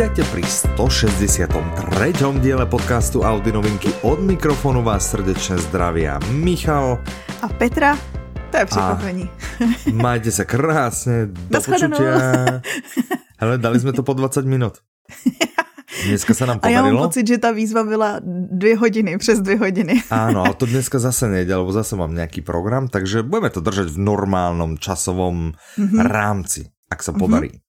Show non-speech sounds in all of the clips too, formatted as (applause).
Vítajte pri 163. diele podcastu Audi novinky. Od mikrofonu vás srdečne zdravia Michal a Petra. To je překvapení. (laughs) Majte sa krásne, do počutia. Hele, dali sme to po 20 minut. Dneska sa nám podarilo. A já mám pocit, že ta výzva byla dvě hodiny, přes dvě hodiny. Áno, ale to (laughs) dneska zase nejde, lebo zase mám nejaký program, takže budeme to držať v normálnom časovom mm -hmm. rámci, ak sa podarí. Mm -hmm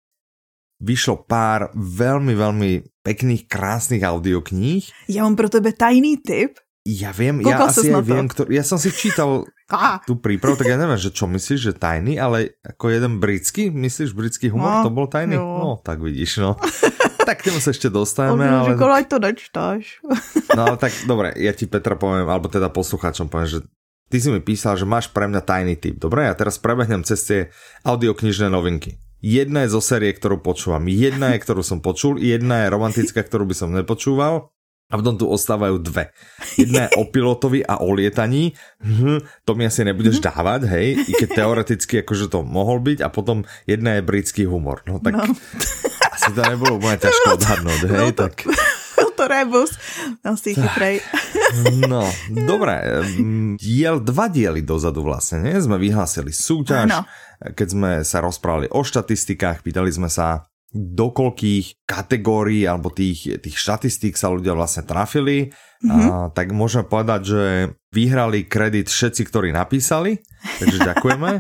vyšlo pár veľmi, veľmi pekných, krásnych audiokníh. Ja mám pro tebe tajný tip. Viem, Koukal ja asi aj viem, ktorý, ja som si čítal (laughs) tú prípravu, tak ja neviem, že čo myslíš, že tajný, ale ako jeden britský, myslíš britský humor, no, to bol tajný? Jo. No, tak vidíš, no. (laughs) tak k tomu sa ešte dostaneme. ale... Že to nečtáš. (laughs) no ale tak, dobre, ja ti Petra poviem, alebo teda poslucháčom poviem, že ty si mi písal, že máš pre mňa tajný tip. Dobre, ja teraz prebehnem cez tie audioknižné novinky. Jedna je zo série, ktorú počúvam. Jedna je, ktorú som počul. Jedna je romantická, ktorú by som nepočúval. A potom tu ostávajú dve. Jedna je o pilotovi a o lietaní. Hm, to mi asi nebudeš mhm. dávať, hej? I keď teoreticky akože to mohol byť. A potom jedna je britský humor. No tak no. asi to nebolo úplne ťažko odhadnúť, hej? No, tak... to rebus. No si chytrej. (laughs) No, dobré. Diel, dva diely dozadu vlastne, nie? Sme vyhlásili súťaž. No keď sme sa rozprávali o štatistikách, pýtali sme sa, do koľkých kategórií alebo tých, tých štatistík sa ľudia vlastne trafili, mm-hmm. a, tak môžeme povedať, že vyhrali kredit všetci, ktorí napísali, takže (laughs) ďakujeme.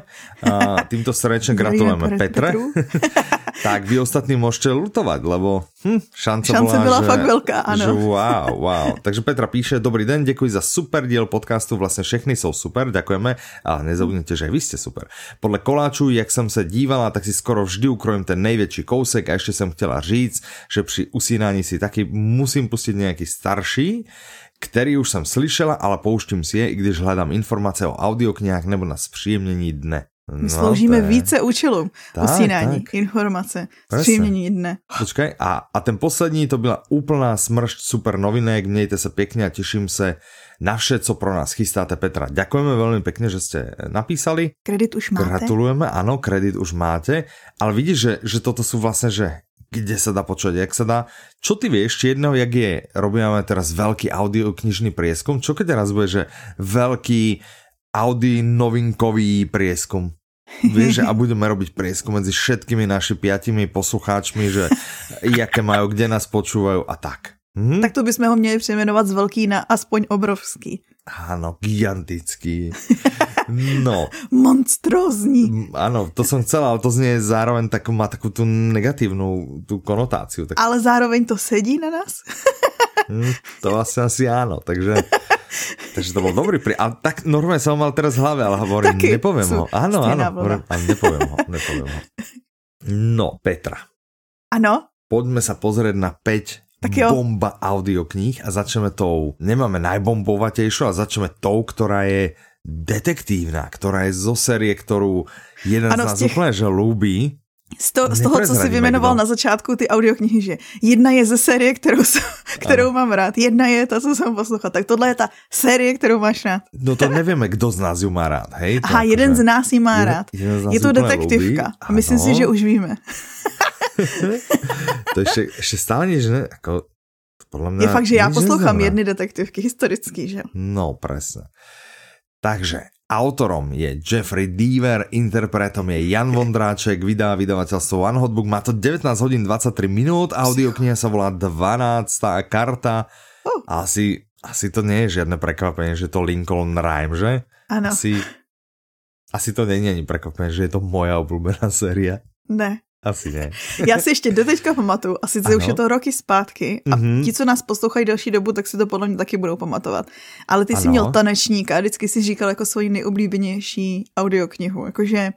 A týmto srdečne gratulujeme Petre. (laughs) tak vy ostatní môžete lutovať, lebo hm, šanca, šanca bola, byla že, fakt veľká, áno. Že wow, wow. Takže Petra píše, dobrý den, děkuji za super diel podcastu, vlastně všechny jsou super, ďakujeme, ale nezabudnite, že aj vy ste super. Podle koláčů, jak jsem se dívala, tak si skoro vždy ukrojím ten největší kousek a ještě jsem chtěla říct, že při usínání si taky musím pustit nějaký starší, který už jsem slyšela, ale pouštím si je, i když hledám informace o audioknihách nebo na zpříjemnění dne. No, sloužíme je... více účelům. Tak, Usínání, tak. informace, zpříjemnění dne. Počkej, a, a ten poslední to byla úplná smršť super novinek, mějte se pěkně a těším se na vše, co pro nás chystáte, Petra. Ďakujeme veľmi pekne, že ste napísali. Kredit už máte. Gratulujeme, ano, kredit už máte. Ale vidíš, že, že toto sú vlastne, že kde sa dá počuť, jak sa dá. Čo ty vieš, či jedného, jak je, robíme teraz veľký audioknižný prieskum, čo keď teraz bude, že veľký Audi novinkový prieskum? Vieš, a budeme robiť prieskum medzi všetkými naši piatimi poslucháčmi, že jaké majú, kde nás počúvajú a tak. Hm? Tak to bychom ho měli přejmenovat z velký na aspoň obrovský. Áno, gigantický. No. (laughs) Monstrózní. Áno, to som chcel, ale to znie zároveň tak, má takú tú negatívnu tú konotáciu. Tak... Ale zároveň to sedí na nás? Hm, to asi asi áno, takže... (laughs) Takže to bol dobrý pri... A tak normálne som mal teraz v hlave, ale hovorím, Taky nepoviem ho. Áno, áno, hovorím, ale nepoviem ho, nepoviem ho. No, Petra. Ano? Poďme sa pozrieť na 5 tak jo. bomba audiokníh a začneme tou, nemáme najbombovatejšiu, a začneme tou, ktorá je detektívna, ktorá je zo série, ktorú jeden ano, z nás těch... úplne že ľúbi. Z, to, z toho, co si vymenoval na začátku ty audioknihy, že jedna je ze série, kterou, kterou mám rád, jedna je ta, co jsem poslouchal. Tak tohle je ta série, kterou máš rád. No to nevíme, kdo z nás ju má rád, hej? Aha, jeden z nás ji má rád. je to detektivka. A myslím si, že už víme. (laughs) to ještě, ještě stále nič, ne? Ako, podle mě je fakt, že já poslouchám jedny detektivky historický, že? No, presne. Takže autorom je Jeffrey Deaver, interpretom je Jan Vondráček, vydá vydavateľstvo One Hotbook, má to 19 hodín 23 minút, audiokniha sa volá 12. karta. Oh. Asi, asi to nie je žiadne prekvapenie, že to Lincoln Rhyme, že? Ano. Asi, asi to není ani prekvapenie, že je to moja obľúbená séria. Ne. Asi ne. (laughs) Já si ještě do teďka pamatuju, a sice ano. už je to roky zpátky, a mm-hmm. ti, co nás poslouchají další dobu, tak si to podle mě taky budou pamatovat. Ale ty ano. jsi měl tanečníka a vždycky si říkal jako svoji nejoblíbenější audioknihu, jakože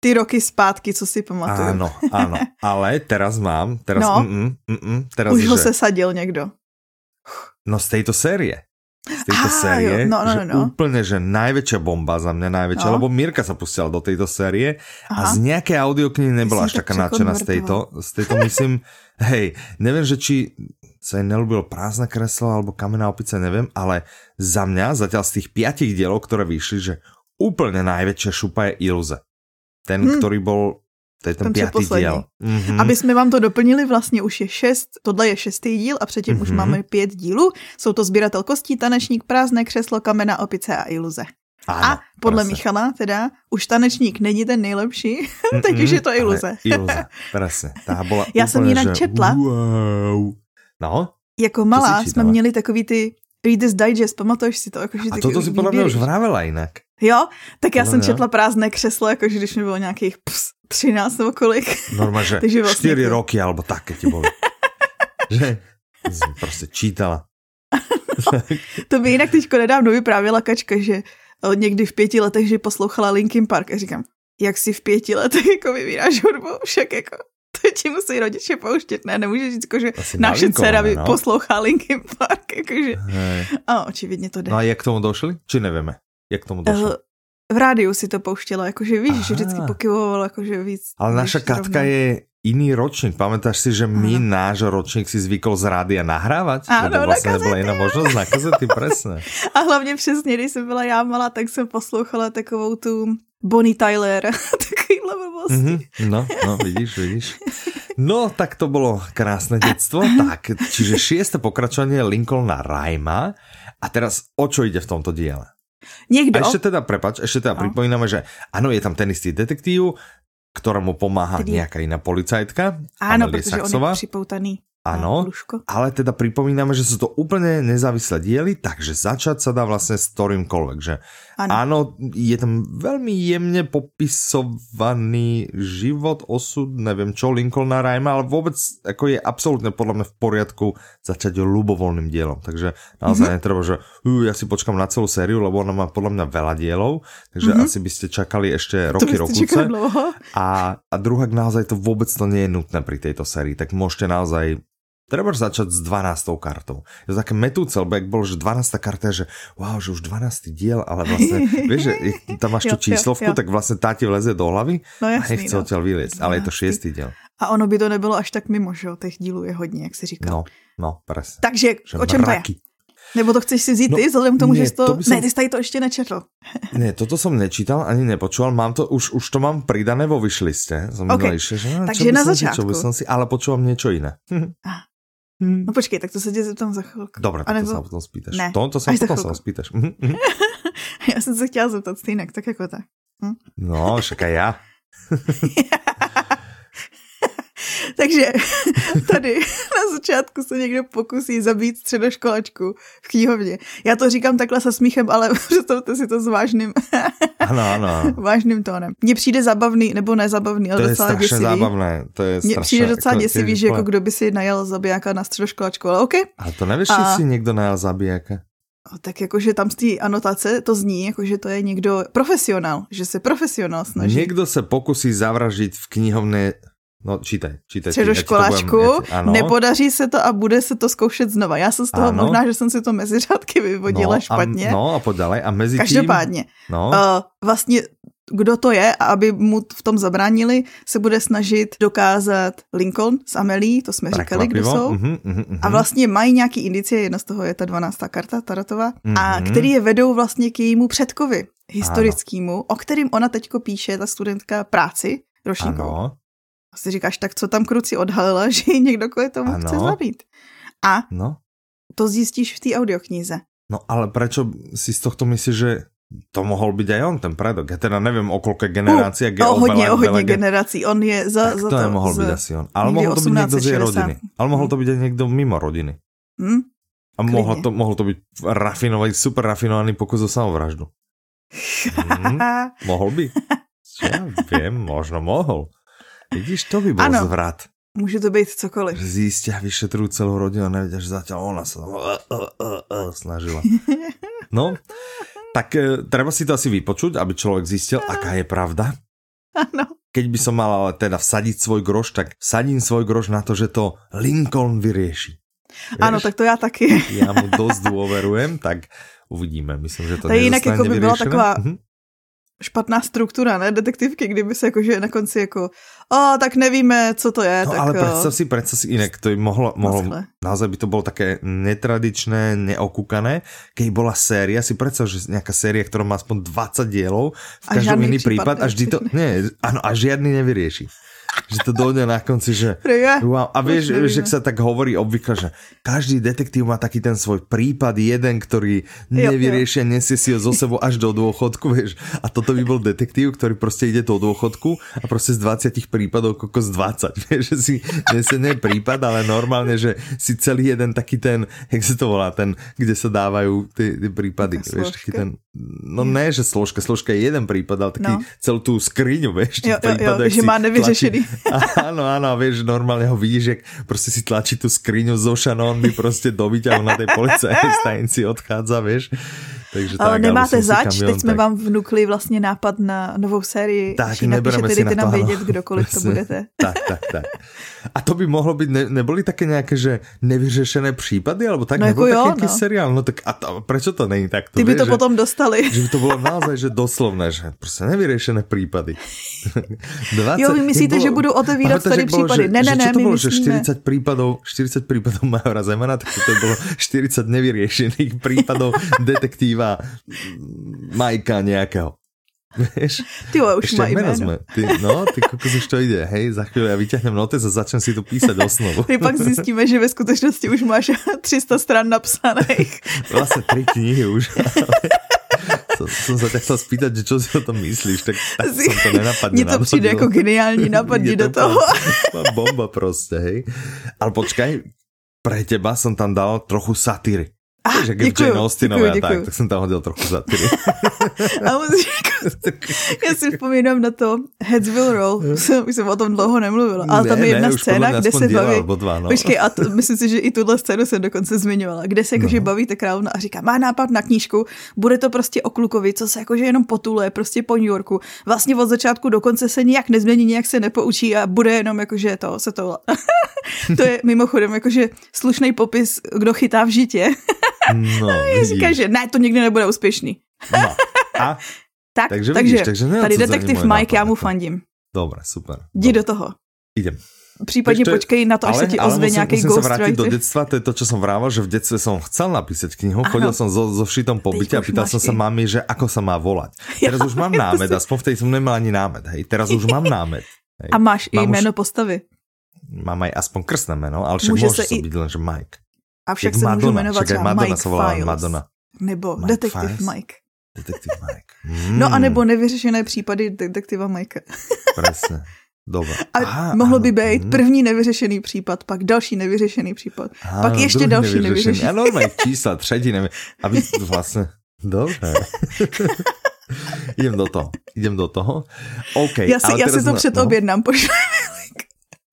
ty roky zpátky, co si pamatuju. Ano, ano, (laughs) ale teraz mám, teraz, no, mm, mm, mm, teraz už ho se sadil někdo. No z této série z tejto ah, série, no, no, že no, no. úplne, že najväčšia bomba za mňa, najväčšia, no. lebo Mirka sa pustila do tejto série Aha. a z nejaké audioknihy nebola až taká nadšená z tejto, z tejto myslím, (laughs) hej, neviem, že či sa jej nelúbilo prázdne kreslo alebo kamená opice, neviem, ale za mňa, zatiaľ z tých piatich dielov, ktoré vyšli, že úplne najväčšia šupa je Iluze. Ten, hmm. ktorý bol To je ten, ten pátý díl. Mm-hmm. Aby jsme vám to doplnili, vlastně už je šest, tohle je šestý díl a předtím mm-hmm. už mhm. máme pět dílů. Jsou to sběratel kostí, tanečník, prázdné křeslo, kamena, opice a iluze. Ano, a podle presne. Michala teda, už tanečník není ten nejlepší, (laughs) teď už je to iluze. iluze, presne. Tá bola Já jsem jinak že... četla. Wow. No? Jako malá jsme měli takový ty Reader's Digest, pamatuješ si to? Jako, že a toto si podle mě už vravela jinak. Jo, tak já jsem četla prázdné křeslo, jakože když mi bylo nějakých ps, 13 nebo kolik. Normálně, že (laughs) Takže vlastně 4 roky, alebo také ti boli. (laughs) že jsem prostě čítala. (laughs) to by jinak teďko nedávno vyprávěla Kačka, že někdy v pěti letech, že poslouchala Linkin Park a říkám, jak si v pěti letech jako vyvíráš hudbu, však jako to ti musí rodiče pouštět, ne? Nemůže říct, jako, že naše dcera no. poslouchá Linkin Park, jakože. A očividně to jde. No a jak k tomu došli? Či nevíme? Jak k tomu došlo? Uh, v rádiu si to pouštěla, jakože víš, Aha. že vždycky pokyvoval, jakože víc. Ale naša Katka je iný ročník. Pamätáš si, že my ano. náš ročník si zvykol z rádia nahrávat? Ano, to vlastně nebyla jiná možnost na kazety, presne. (laughs) A hlavně přesně, když jsem byla já malá, tak jsem poslouchala takovou tu Bonnie Tyler, (laughs) takovýhle blbosti. Mm-hmm, no, no, vidíš, vidíš. No, tak to bylo krásné dětstvo. Tak, čiže šieste pokračovanie Lincolna Rajma. A teraz, o čo ide v tomto diele? Niekto. A ešte teda, prepač, ešte teda no. pripomíname, že áno, je tam ten istý detektív, ktorému pomáha Tedy... nejaká iná policajtka. Áno, pretože Saxová. on je připoutaný. Áno, ale teda pripomíname, že sú to úplne nezávislé diely, takže začať sa dá vlastne s ktorýmkoľvek, že ano. áno, je tam veľmi jemne popisovaný život, osud, neviem čo, Lincolna Rhyma, ale vôbec ako je absolútne podľa mňa v poriadku začať ľubovoľným dielom, takže naozaj mm-hmm. netreba, že uh, ja si počkam na celú sériu, lebo ona má podľa mňa veľa dielov, takže mm-hmm. asi by ste čakali ešte roky, rokuce. A, a druhá naozaj to vôbec to nie je nutné pri tejto sérii, tak môžete naozaj Treba začať s 12. kartou. Je to také metúce, lebo jak bolo, že 12. karta že wow, že už 12. diel, ale vlastne, (laughs) vieš, že tam máš tú číslovku, jo, jo. tak vlastne tá ti vleze do hlavy no, jasný, a nechce no. odtiaľ vyliesť, ale je to šiestý diel. A ono by to nebylo až tak mimo, že jo, těch dílů je hodně, jak si říkal. No, no, presne. Takže že o čem to je? Nebo to chceš si vzít no, ty, vzhledem k tomu, nie, že to... to som... Ne, ty jsi tady to ještě nečetl. (laughs) ne, toto som nečítal, ani nepočúval. Mám to, už, už to mám pridané vo vyšliste. Som okay. Že, no, Takže na začátku. Čo by som si, ale počúvam niečo iné. ah, Hmm. No počkej, tak to se tě zeptám za chvilku. Dobré, tak nebo... to se potom spýtaš. Ne, to, to se potom se spýtaš. Mhm, mhm. (laughs) já jsem se chtěla zeptat stejnak, tak jako tak. Hm? No, však aj já. (laughs) (laughs) Takže (laughs) tady (laughs) na začátku se někdo pokusí zabít středoškolačku v knihovně. Já to říkám takhle se smíchem, ale (laughs) představte si to s vážným, ano, ano. vážným tónem. Mně přijde zabavný, nebo nezabavný, ale to docela je děsivý. zábavné. To je Mně přijde docela jako, děsivý, že jako kdo by si najal zabijáka na středoškolačku, ale OK. A to nevíš, A... si někdo najal zabijáka? Tak jakože tam z té anotace to zní, jakože to je někdo profesionál, že se profesionál snaží. Někdo se pokusí zavraždit v knihovně No čítaj, čítaj. Středoškoláčku, nepodaří se to a bude se to zkoušet znova. Já jsem z toho ano. možná, že jsem si to mezi řádky vyvodila no, špatně. A, no a podalej. A mezi Každopádně. Tím, no. uh, vlastně kdo to je a aby mu v tom zabránili, se bude snažit dokázat Lincoln s Amelie, to jsme říkali, kdo jsou. Uh-huh, uh-huh. A vlastně mají nějaký indicie, jedna z toho je ta 12. karta Taratova, uh-huh. a který je vedou vlastně k jejímu předkovi historickému, ano. o kterým ona teďko píše, ta studentka práci ročníkovou. Ano. A si říkáš, tak co tam kruci odhalila, (laughs) že ji někdo kvůli tomu ano. chce zabít. A no. to zjistíš v té audioknize. No ale proč si z tohto myslíš, že to mohl být aj on, ten predok. Já teda nevím, o koľko generácií. Uh, o hodně, o hodně generací. On je za, tak za to, to nemohl být asi on. Ale mohl to být někdo z rodiny. Ale mohl to být aj někdo mimo rodiny. Hmm? A mohl to, mohl to být rafinovaný, super rafinovaný pokus o samovraždu. (laughs) hmm, mohl by. Já vím, možno mohl. Vidíš, to by byl ano. zvrat. Může to být cokoliv. Zjistia, vyšetrujú celou rodinu a že zatiaľ ona sa uh, uh, uh, uh, snažila. (laughs) No, tak uh, treba si to asi vypočuť, aby človek zistil, aká je pravda. Ano. Keď by som mal ale teda vsadiť svoj groš, tak vsadím svoj groš na to, že to Lincoln vyrieši. Ano, tak to já taky. Já mu dost důverujem, tak uvidíme. Myslím, že to, to jinak jako by byla taková špatná struktura, ne, detektivky, kdyby se jakože na konci jako, a tak nevíme, co to je. No tak, ale představ si, představ si inak, to by mohlo, mohlo naozaj by to bylo také netradičné, neokúkané, keď bola séria, si představ, že nějaká série, která má aspoň 20 dielov, v každom iný případ a vždy to, ne, ano, a žiadny nevyrieši. Že to dojde na konci, že wow. A vieš, že sa tak hovorí obvykle, že každý detektív má taký ten svoj prípad, jeden, ktorý nevyriešia, nesie si ho zo sebou až do dôchodku, vieš. A toto by bol detektív, ktorý proste ide do dôchodku a proste z 20 prípadov kokos 20, (laughs) vieš, že si nesie nie prípad, ale normálne, že si celý jeden taký ten, jak sa to volá, ten, kde sa dávajú tie, tie prípady, Taká vieš, taký ten, no ne, že složka, složka je jeden prípad, ale taký no. celú tú skriňu, vieš, jo, jo, jo, že má nevyřešený. (laughs) Áno, áno, vieš, normálne ho vidíš, jak proste si tlačí tú skriňu so šanónmi proste do na tej policajnej stanici odchádza, vieš. Takže ale tak, nemáte zač, kamion, teď jsme tak... vám vnukli vlastně nápad na novou sérii. Tak, nebereme si na nám vědět, kdokoliv to budete. Tak, tak, tak. A to by mohlo být, ne, neboli také nějaké, že nevyřešené případy, alebo tak, no nebo jako taký no. seriál, no tak a to, prečo to není tak? Ty by to že, potom dostali. (laughs) Že by to bylo naozaj, že doslovné, že prostě nevyřešené případy. 20, (laughs) jo, vy myslíte, bylo, že budou otevírat staré případy? ne, ne, ne, to bylo, myslíme. že 40 případů, 40 případů Majora Zemana, tak to bylo 40 nevyřešených případů (laughs) detektíva Majka nejakého. Vieš? Ty už Ešte má jméno. Sme. Ty, no, ty kokos už to ide. Hej, za chvíli ja vyťahnem notes a začnem si tu písať osnovu. Ty pak zjistíme, že ve skutečnosti už máš (laughs) 300 stran napsaných. Vlastne tri knihy už. (laughs) to, som sa ťa chcel spýtať, že čo si o tom myslíš, tak, tak si, som to nenapadne. Mně to přijde jako geniální napadni do toho. Bomba proste, hej. Ale počkaj, pre teba som tam dal trochu satíry. Ah, že Jane Austenové děkuju, tak, tak jsem tam hodil trochu za tyry. (laughs) a já si vzpomínám na to Headsville Roll, (laughs) už jsem o tom dlouho nemluvila, ale ne, tam je jedna ne, scéna, kde se baví, dva, no. počkej, a to, myslím si, že i tuhle scénu jsem dokonce zmiňovala, kde se jakože no. bavíte královna a říká, má nápad na knížku, bude to prostě o klukovi, co se jakože jenom potuluje prostě po New Yorku, vlastně od začátku do konce se nijak nezmění, nijak se nepoučí a bude jenom jakože to, se to (laughs) to je mimochodem jakože slušný popis, kdo chytá v žitě. No, (laughs) Říká, že ne, to nikdy nebude úspěšný. No. A? (laughs) tak, takže, takže, vidíš, takže tady detektiv Mike, já mu fandím. Dobre, super. Jdi do toho. Idem. Případně to, počkej na to, až ale, se ti ozve musím, nějaký musím sa vrátiť do detstva, to je to, čo som vrával, že v detstve som chcel napísať knihu, ano. chodil som so, so všitom po byte a pýtal som sa mami, že ako sa má volať. (laughs) Teraz už mám námet, aspoň vtedy som nemal ani námet, hej. Teraz už mám námet. Hej. A máš mám i jméno už, postavy. Mám aj aspoň krstné jméno, ale však sa i... byť len, že Mike. A však se můžu jmenovat třeba Madonna Mike se volá Files. Madonna. Nebo Mike Detektiv Files? Mike. Detektiv Mike. Mm. (laughs) No a nebo nevyřešené případy detektiva Mike. (laughs) Presne. Dobre. A Aha, mohlo by být mm. první nevyřešený případ, pak další nevyřešený případ, Aha, pak ještě další nevyřešený. nevyřešený. A normálně (laughs) čísla, třetí nevy... Aby vlastně... Dobre. idem do toho. Idem do toho. OK. Já si, já si to předobjednám, no. pošlem.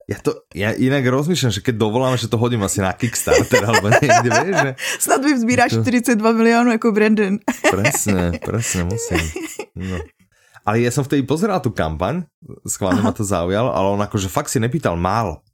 Ja, to, ja inak rozmýšľam, že keď dovoláme, že to hodím asi na Kickstarter (laughs) alebo niekde, vieš, že... Snad vyzbíráš to... 42 miliónov ako Brandon. (laughs) Presne, presne, musím. No. Ale ja som vtedy pozeral tú kampaň, schválne ma to zaujalo, ale on akože fakt si nepýtal málo.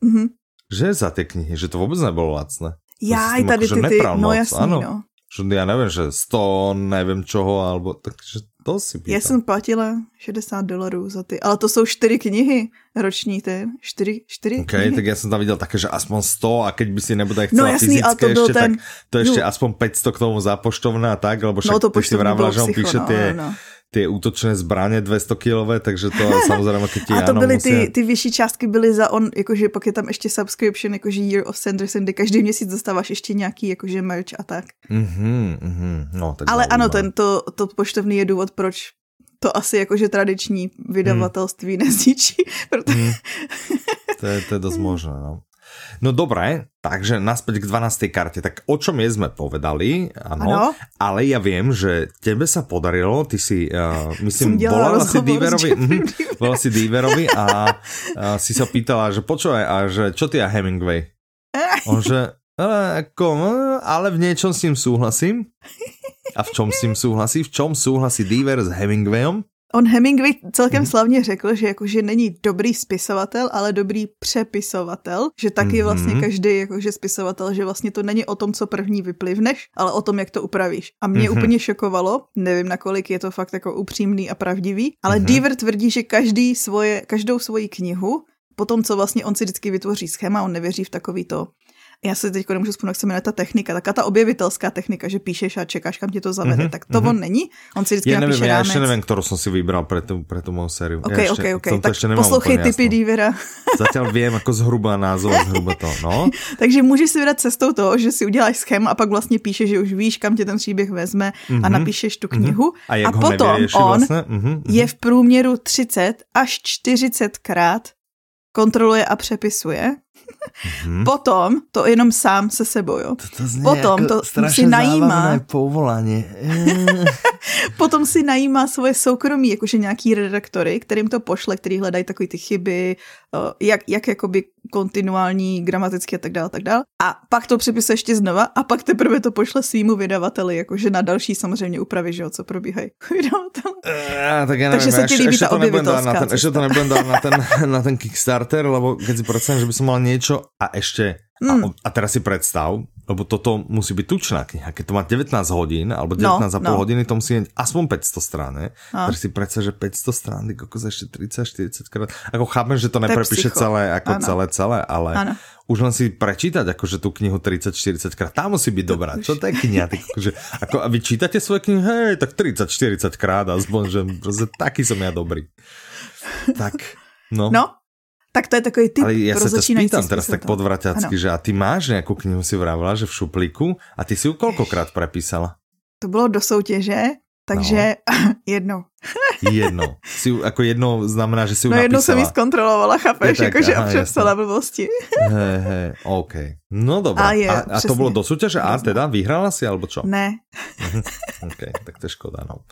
Mm-hmm. Že za tie knihy, že to vôbec nebolo lacné. Ja aj tady ty, ty, no jasný, ano. no. Že ja neviem, že 100, neviem čoho, alebo takže to si pýtal. Já jsem platila 60 dolarů za ty, ale to jsou čtyři knihy roční, ty, čtyři, čtyři OK, knihy. tak já jsem tam viděl také, že aspoň 100 a keď by si nebude chcela no, jasný, fyzické to ešte, ten... tak to ještě no. aspoň 500 k tomu zapoštovné a tak, lebo však no, to ty si vravila, že on píše no, no, no ty útočné zbraně 200 kilové, takže to samozřejmě, keď ti (laughs) A to byly musí... ty, ty vyšší částky byly za on, jakože pak je tam ještě subscription, jakože Year of Sanderson, kde každý měsíc dostáváš ještě nějaký jakože merch a tak. Mm-hmm, mm-hmm. No, tak Ale ano, ten, to, to poštovný je důvod, proč to asi jakože tradiční vydavatelství hmm. nezničí. (laughs) Proto... Hmm. To, je, to je dosť možné, no. No dobré, takže naspäť k 12. karte. Tak o čom je sme povedali, ano, ale ja viem, že tebe sa podarilo, ty si, uh, (laughs) myslím, volala si Díverovi, mm, volala si Díverovi a uh, si sa pýtala, že počúvaj, a že čo ty a Hemingway? (laughs) On že, ale, ako, ale v niečom s ním súhlasím. A v čom s tím souhlasí? V čom souhlasí Deaver s Hemingwayem? On Hemingway celkem mm-hmm. slavně řekl, že jakože není dobrý spisovatel, ale dobrý přepisovatel, že taky mm-hmm. vlastně každý jakože spisovatel, že vlastně to není o tom, co první vyplivneš, ale o tom, jak to upravíš. A mě mm-hmm. úplně šokovalo, nevím nakolik je to fakt jako upřímný a pravdivý, ale mm-hmm. Deaver tvrdí, že každý svoje, každou svoji knihu, po tom, co vlastně on si vždycky vytvoří schéma, on nevěří v takový to já se teď nemůžu vzpomenout, jak se jmenuje ta technika, taká ta objevitelská technika, že píšeš a čekáš, kam tě to zavede, mm-hmm, tak to mm-hmm. on není. On si vždycky ja nevím, já ještě nevím, kterou jsem si vybral pro tu, pre tu mou sériu. OK, ja OK, OK, tak poslouchej typy Dívera. Zatím vím jako zhruba názov, zhruba to, no. (laughs) Takže můžeš si vydat cestou toho, že si uděláš schéma a pak vlastně píšeš, že už víš, kam tě ten příběh vezme mm-hmm. a mhm, napíšeš tu mhm. knihu. Mm-hmm. A, jak a potom on vlastně? mm-hmm. je v průměru 30 až 40 krát kontroluje a přepisuje Mm-hmm. Potom to jenom sám se sebou, jo. To, to zní Potom jako to si najímá. povolání. (laughs) Potom si najímá svoje soukromí, jakože nějaký redaktory, kterým to pošle, který hledají takové ty chyby, jak, jak jakoby kontinuální, gramaticky a tak dále, tak dále. A pak to přepisuje ještě znova a pak teprve to pošle svýmu vydavateli, jakože na další samozřejmě úpravy, že jo, co probíhají (laughs) vydavatel. Uh, tak já nevím, Takže se ti líbí ta objevitelská na ten, Ještě to nebudem dát na ten, (laughs) na ten Kickstarter, lebo keď si predstavím, že by som mal niečo a ešte Mm. A, a teraz si predstav, lebo toto musí byť tučná kniha. Keď to má 19 hodín, alebo 19,5 no, no. hodiny, to musí mať aspoň 500 strán. Ne? No. Teraz si predstav, že 500 strán, ty kokos ešte 30-40 krát. Ako chápem, že to neprepíše celé, ako ano. celé, celé, ale ano. už len si prečítať akože tú knihu 30-40 krát, tá musí byť dobrá. Čo to je kniha? Ty, akože, ako, a vy čítate svoje knihy? Hej, tak 30-40 krát, aspoň, že proste taký som ja dobrý. Tak, no. No, tak to je takový typ Ale ja sa ťa spýtam teraz tak podvraťacky, že a ty máš nejakú knihu, si vravila, že v šuplíku? A ty si ju koľkokrát prepísala? To bylo do soutěže, takže no. (laughs) jednou. jednou. Si, ako jednou znamená, že si ju no, jednou jsem ji zkontrolovala, chápeš, jakože a přepsala blbosti. Hej, hej, OK. No dobré. A, je, a, a to bylo do súťaže? A teda vyhrala si, alebo čo? Ne. Mhm. OK, tak to je škoda, no.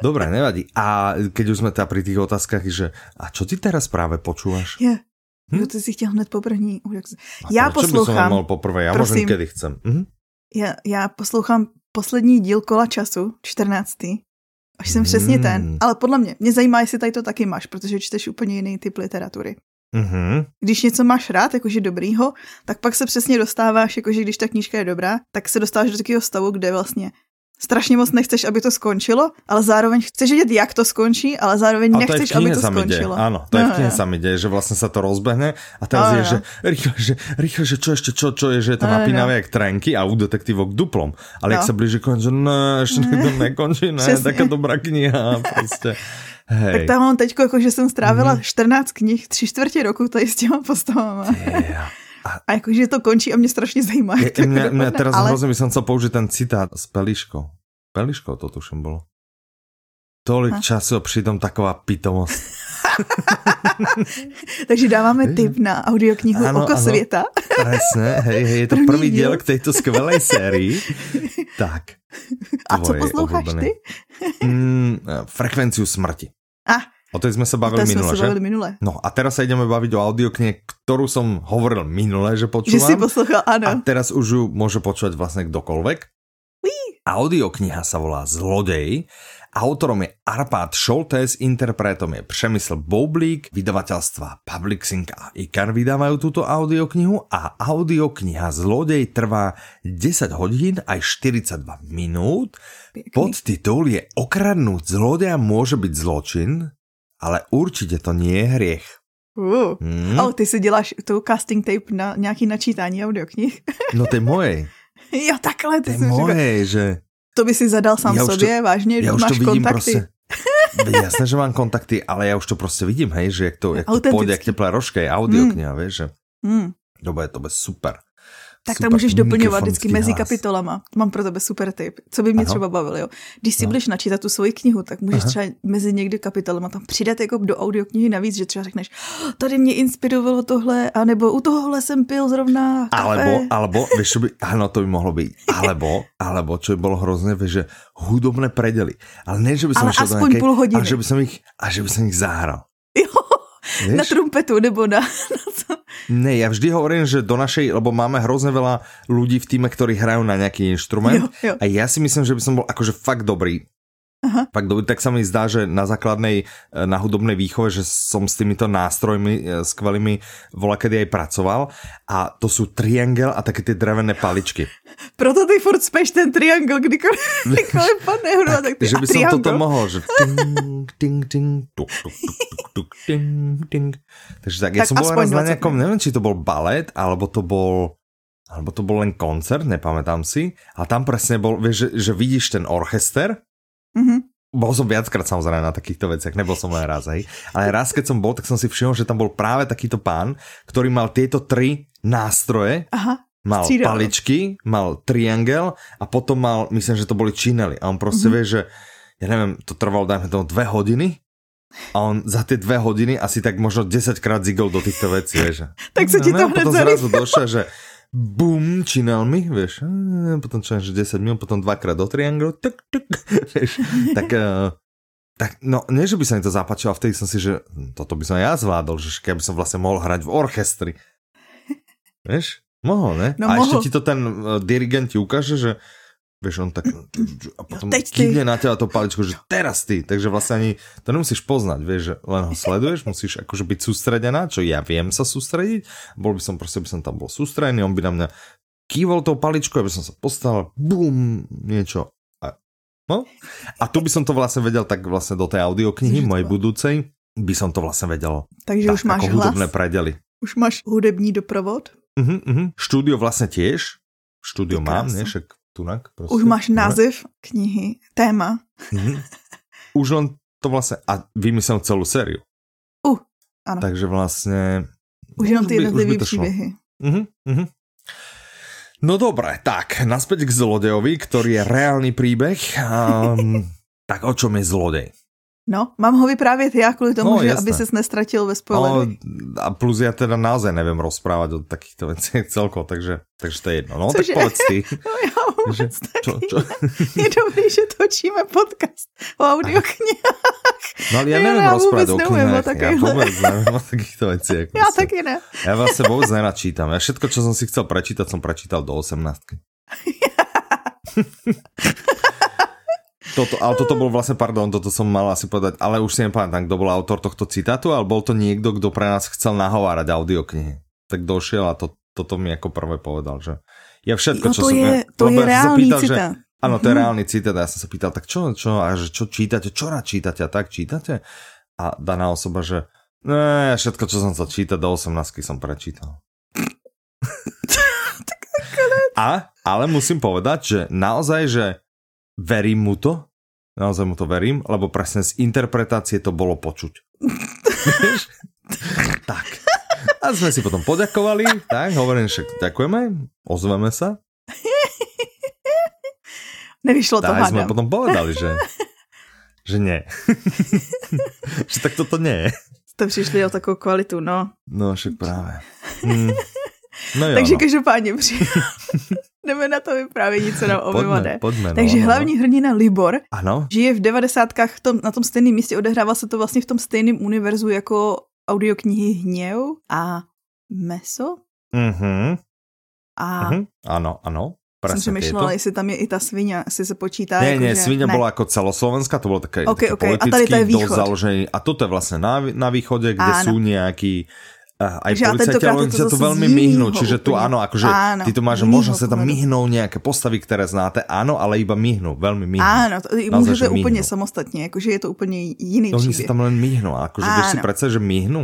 Dobre, nevadí. A keď už sme teda pri tých otázkach, že a čo ty teraz práve počúvaš? Je. Hm? Jo, ty si chtěl hned poprvní. Já poslouchám. By poprvé, já prosím, můžem, kedy chcem. Mhm. Já, já poslouchám poslední díl Kola času, 14. Až jsem přesně hmm. ten. Ale podle mě, mě zajímá, jestli tady to taky máš, protože čteš úplně jiný typ literatury. Mm-hmm. Když něco máš rád, jakože dobrýho, tak pak se přesně dostáváš, jakože když ta knížka je dobrá, tak se dostáváš do takového stavu, kde vlastně strašně moc nechceš, aby to skončilo, ale zároveň chceš vědět, jak to skončí, ale zároveň a nechceš, to aby to skončilo. Deje. Áno, to no, je v no. sami deje, že vlastně se to rozbehne a teraz no, je, no. že rýchle, že rýchle, že čo ešte, čo, čo je, že je to no, napínavé no. jak trenky a u detektívok duplom. Ale no. jak se blíži konec, že ne, ešte to (laughs) nekončí, ne, Přesně. taká dobrá kniha, prostě. Hej. Tak tam mám teďko, jako, že jsem strávila mm-hmm. 14 knih, tři čtvrtě roku tady s těma postavama. Yeah. A, a jakože to končí a mě strašně zajímá. Je, to mňa, mňa teraz ale... hrozně som chcel použiť ten citát s Peliškou. Peliškou to tuším bolo. Tolik a. času a přitom taková pitomost. (laughs) (laughs) Takže dáváme tip na audioknihu ano, Oko ano, světa. Presne, hej, hej, je to první, první díl k této skvělé sérii. Tak. A co posloucháš ty? mm, frekvenciu smrti. A, O tej sme sa bavili minule, že? Bavili minule. No a teraz sa ideme baviť o audioknihe, ktorú som hovoril minule, že počúvam. Že si poslúchal, áno. A teraz už ju môže počúvať vlastne kdokoľvek. Audiokniha sa volá Zlodej, autorom je Arpad Šoltes, interpretom je Přemysl Boublík, vydavateľstva Publixing a Ikar vydávajú túto audioknihu a audiokniha Zlodej trvá 10 hodín aj 42 minút. Podtitul je Okradnúť zlodeja môže byť zločin, ale určitě to nie je hriech. Uh. Hmm. Oh, ty si děláš tu casting tape na nějaký načítání audioknih. (laughs) no je moje. jo, takhle. Ty je moje, že... To by si zadal sám já sobě, to, vážně, já už máš to vidím kontakty. Prostě, (laughs) Jasné, že mám kontakty, ale já už to prostě vidím, hej, že jak to, jak to půjde, jak teplé rožka je audiokniha, mm. víš, že... Mm. To bude, to bude super. Tak super, to můžeš doplňovat vždycky mezi hlas. kapitolama. Mám pro tebe super tip. Co by mě ano. třeba bavilo, jo? Když si no. budeš načítat tu svoji knihu, tak můžeš Aha. třeba mezi někdy kapitolama tam přidat jako do audioknihy navíc, že třeba řekneš, oh, tady mě inspirovalo tohle, anebo u tohohle jsem pil zrovna kafe. Alebo, alebo, víš, by, ano, to by mohlo být. Alebo, alebo, čo by bylo hrozně, víš, že hudobné predely. Ale ne, že by som ale aspoň nějaké, půl hodiny. A že by som ich, a že by som ich zahral. Jo, Vieš? na trumpetu nebo na, na co? Ne, ja vždy hovorím, že do našej, lebo máme hrozne veľa ľudí v týme, ktorí hrajú na nejaký inštrument jo, jo. a ja si myslím, že by som bol akože fakt dobrý. Aha. Fakt dobrý, tak sa mi zdá, že na základnej, e, na hudobnej výchove, že som s týmito nástrojmi e, skvelými vola kedy aj pracoval a to sú triangel a také tie drevené paličky. Proto ty furt speš ten triangel, kdykoliv, (laughs) kdykoliv padne hudba, tak ty Že by som triangel. toto mohol, že ting, ting, tuk, tuk, tuk, tuk, tuk, ting, (laughs) ting. Takže tak, tak ja som bol raz na nejakom, neviem, či to bol balet, alebo to bol alebo to bol len koncert, nepamätám si, a tam presne bol, vieš, že, že vidíš ten orchester, mm-hmm. bol som viackrát samozrejme na takýchto veciach, nebol som len raz, hej. Ale raz, keď som bol, tak som si všimol, že tam bol práve takýto pán, ktorý mal tieto tri nástroje. Aha. Mal Střídal. paličky, mal triangel a potom mal, myslím, že to boli činely. A on proste mm-hmm. vie, že ja neviem, to trvalo, dajme tomu, dve hodiny a on za tie dve hodiny asi tak možno 10 krát zigol do týchto vecí, vieš. (laughs) tak sa ti to no, hneď potom zrazu došlo, že bum, činelmi, vieš, potom čo, že 10 minút, potom dvakrát do trianglu, tuk, tuk, (laughs) vieš, tak, uh, tak, no, nie, že by sa mi to zapáčilo, vtedy som si, že hm, toto by som ja zvládol, že keby som vlastne mohol hrať v orchestri. (laughs) Vieš, mohol, ne? No, a mohol. ešte ti to ten uh, dirigent ti ukáže, že Vieš, on tak a potom no, kývne na teba to paličko, že teraz ty, takže vlastne ani to nemusíš poznať, vieš, že len ho sleduješ, musíš akože byť sústredená, čo ja viem sa sústrediť, bol by som proste, by som tam bol sústredený, on by na mňa kývol tou paličkou, aby som sa postavil, bum, niečo. A, no, a tu by som to vlastne vedel tak vlastne do tej audioknihy mojej budúcej, by som to vlastne vedel. Takže tak, už máš ako hudobné predely. Už máš hudební doprovod? Uh-huh, uh-huh. Štúdio vlastne tiež, štúdio mám, ne, však tunak. Prostě. Už máš název ne? knihy, téma. Mm-hmm. Už len to vlastne, a vymyslel celú sériu. Uh, ano. Takže vlastne... Už jenom ty jednotlivé příběhy. Uh-huh, uh-huh. No dobré, tak, naspäť k zlodejovi, ktorý je reálny príbeh. Um, (laughs) tak o čom je zlodej? No, mám ho vyprávět já kvůli tomu, no, že aby ses nestratil ve spoileru. No, a plus já teda naozaj nevím rozprávat o takýchto věcech celko, takže, takže to je jedno. No, Cože? tak povedz ty. (laughs) No, já vůbec že, čo, čo? Je dobrý, že točíme podcast o audioknihách. No ale já nevím já rozprávat o knihách. Já vůbec nevím o takýchto věcech. Já se. taky ne. Já vlastně vůbec nenačítam. Já všetko, co jsem si chcel prečítať, jsem prečítal do 18. (laughs) Toto, ale toto bol vlastne, pardon, toto som mal asi povedať, ale už si nepamätám, kto bol autor tohto citátu, ale bol to niekto, kto pre nás chcel nahovárať audioknihy. Tak došiel a to, toto mi ako prvé povedal, že ja všetko, jo, čo to som... Je, to je reálny pýtal, citát. Že, áno, to je mm-hmm. reálny citát a ja som sa pýtal, tak čo, čo, a že čo čítate, čo rád čítate a tak čítate? A daná osoba, že ne, všetko, čo som sa čítať do 18 som prečítal. (laughs) (laughs) a, ale musím povedať, že naozaj, že verím mu to, naozaj mu to verím, lebo presne z interpretácie to bolo počuť. (laughs) tak. A sme si potom poďakovali, tak, hovorím, že ďakujeme, ozveme sa. Nevyšlo to, hádam. sme potom povedali, že, že nie. (laughs) že tak toto nie je. To přišli o takovou kvalitu, no. No, však právě. Hmm. No jo, Takže no. každopádně (laughs) jdeme na to vyprávění, co nám obyvade. No, Takže no, hlavní no. hrdina Libor ano? žije v devadesátkách na tom stejném místě, odehrává se to vlastně v tom stejném univerzu jako audioknihy Hněv a Meso. Mhm. A... Mhm. Ano, ano. Presne jsem přemýšlela, jestli tam je i ta svině, jestli se počítá. Ne, jako, ne, svině byla jako celoslovenská, to bylo také, okay, okay. politický, a tady to je východ. založený. A toto je vlastně na, na východe, kde Áno. sú nejakí aj že policajti, ale oni sa tu veľmi myhnú, čiže tu áno, akože áno, ty tu máš, možno sa tam myhnú nejaké postavy, ktoré znáte, áno, ale iba myhnú, veľmi myhnú. Áno, to, Naozaj, môže to úplne samostatne, akože je to úplne iný no, Oni sa tam len myhnú, akože vieš si predstaviť, že myhnú?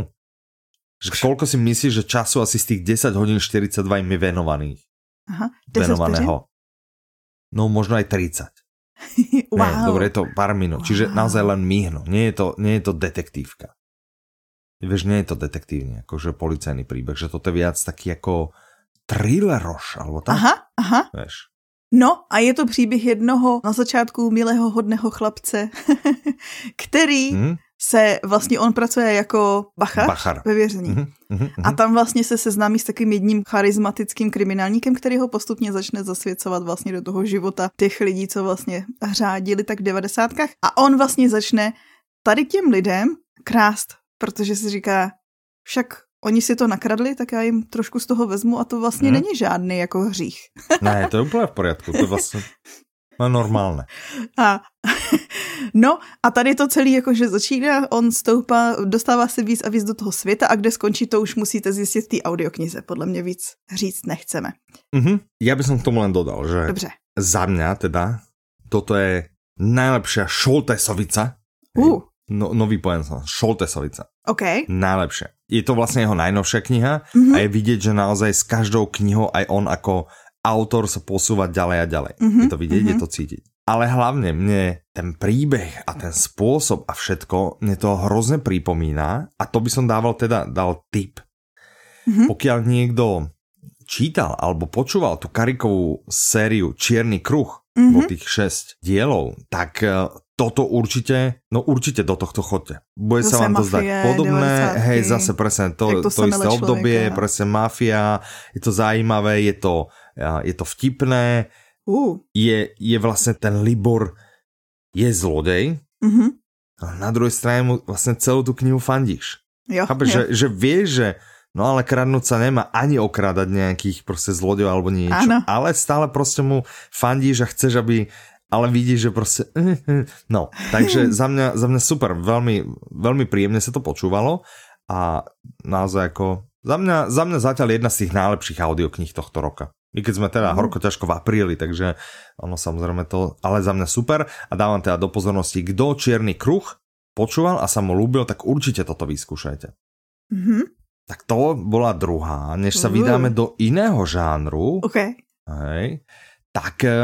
Že koľko si myslíš, že času asi z tých 10 hodín 42 im je venovaných? Aha, 10 venovaného. No možno aj 30. (laughs) wow. Ne, dobre, je to pár minút. Wow. Čiže naozaj len myhnú. Nie je to, nie je to detektívka. Vieš, nie je to detektívne, akože policajný príbeh, že toto je viac taký ako thrilleroš, alebo tak. Aha, aha. Vieš. No a je to příběh jednoho na začátku milého hodného chlapce, (laughs) který hmm? se vlastně, on pracuje jako bachar, bachar. ve vězení. Mm-hmm, mm-hmm. A tam vlastně se seznámí s takým jedním charismatickým kriminálníkem, který ho postupně začne zasvěcovat vlastně do toho života těch lidí, co vlastně řádili tak v devadesátkách. A on vlastně začne tady těm lidem krást protože si říká, však oni si to nakradli, tak já jim trošku z toho vezmu a to vlastně hmm. není žádný jako hřích. ne, to je úplně v pořádku, to je vlastně (laughs) no, normálné. A, (laughs) no a tady to celé jako, že začíná, on stoupá, dostává se víc a víc do toho světa a kde skončí, to už musíte zjistit v té audioknize. Podle mě víc říct nechceme. Mm-hmm. Já bych k tomu len dodal, že Dobře. za mě teda toto je najlepšia Šoltesovica. Uh. No, nový pojem. Šoltesovica. OK. Najlepšie. je to vlastne jeho najnovšia kniha mm-hmm. a je vidieť, že naozaj s každou knihou aj on ako autor sa posúva ďalej a ďalej. Mm-hmm. Je to vidieť, mm-hmm. je to cítiť. Ale hlavne mne ten príbeh a ten spôsob a všetko, mne to hrozne pripomína a to by som dával teda, dal tip. Mm-hmm. Pokiaľ niekto čítal alebo počúval tú Karikovú sériu Čierny kruh, mm-hmm. tých šest dielov, tak e, toto určite, no určite do tohto chodte. Bude zase sa vám to zdať podobné, hej, zase presne to, to, to isté obdobie, človeka. presne mafia, je to zajímavé, je to, je to vtipné, Uh. Je, je vlastne ten Libor je zlodej uh-huh. a na druhej strane mu vlastne celú tú knihu fandíš. Jo, Chápeš, jo. Že, že vieš, že no ale kradnúť sa nemá ani okrádať nejakých proste zlodejov alebo niečo. Ale stále proste mu fandíš a chceš, aby ale vidíš, že proste... (laughs) No, takže (laughs) za mňa, za mňa super, veľmi, veľmi príjemne sa to počúvalo a naozaj ako... Za mňa, za mňa zatiaľ jedna z tých najlepších audiokníh tohto roka. I keď sme teda mm. horko ťažko v apríli, takže ono samozrejme to, ale za mňa super a dávam teda do pozornosti, kdo Čierny kruh počúval a sa mu ľúbil, tak určite toto vyskúšajte. Mm-hmm. Tak to bola druhá. Než sa vydáme do iného žánru, okay. hej, tak e,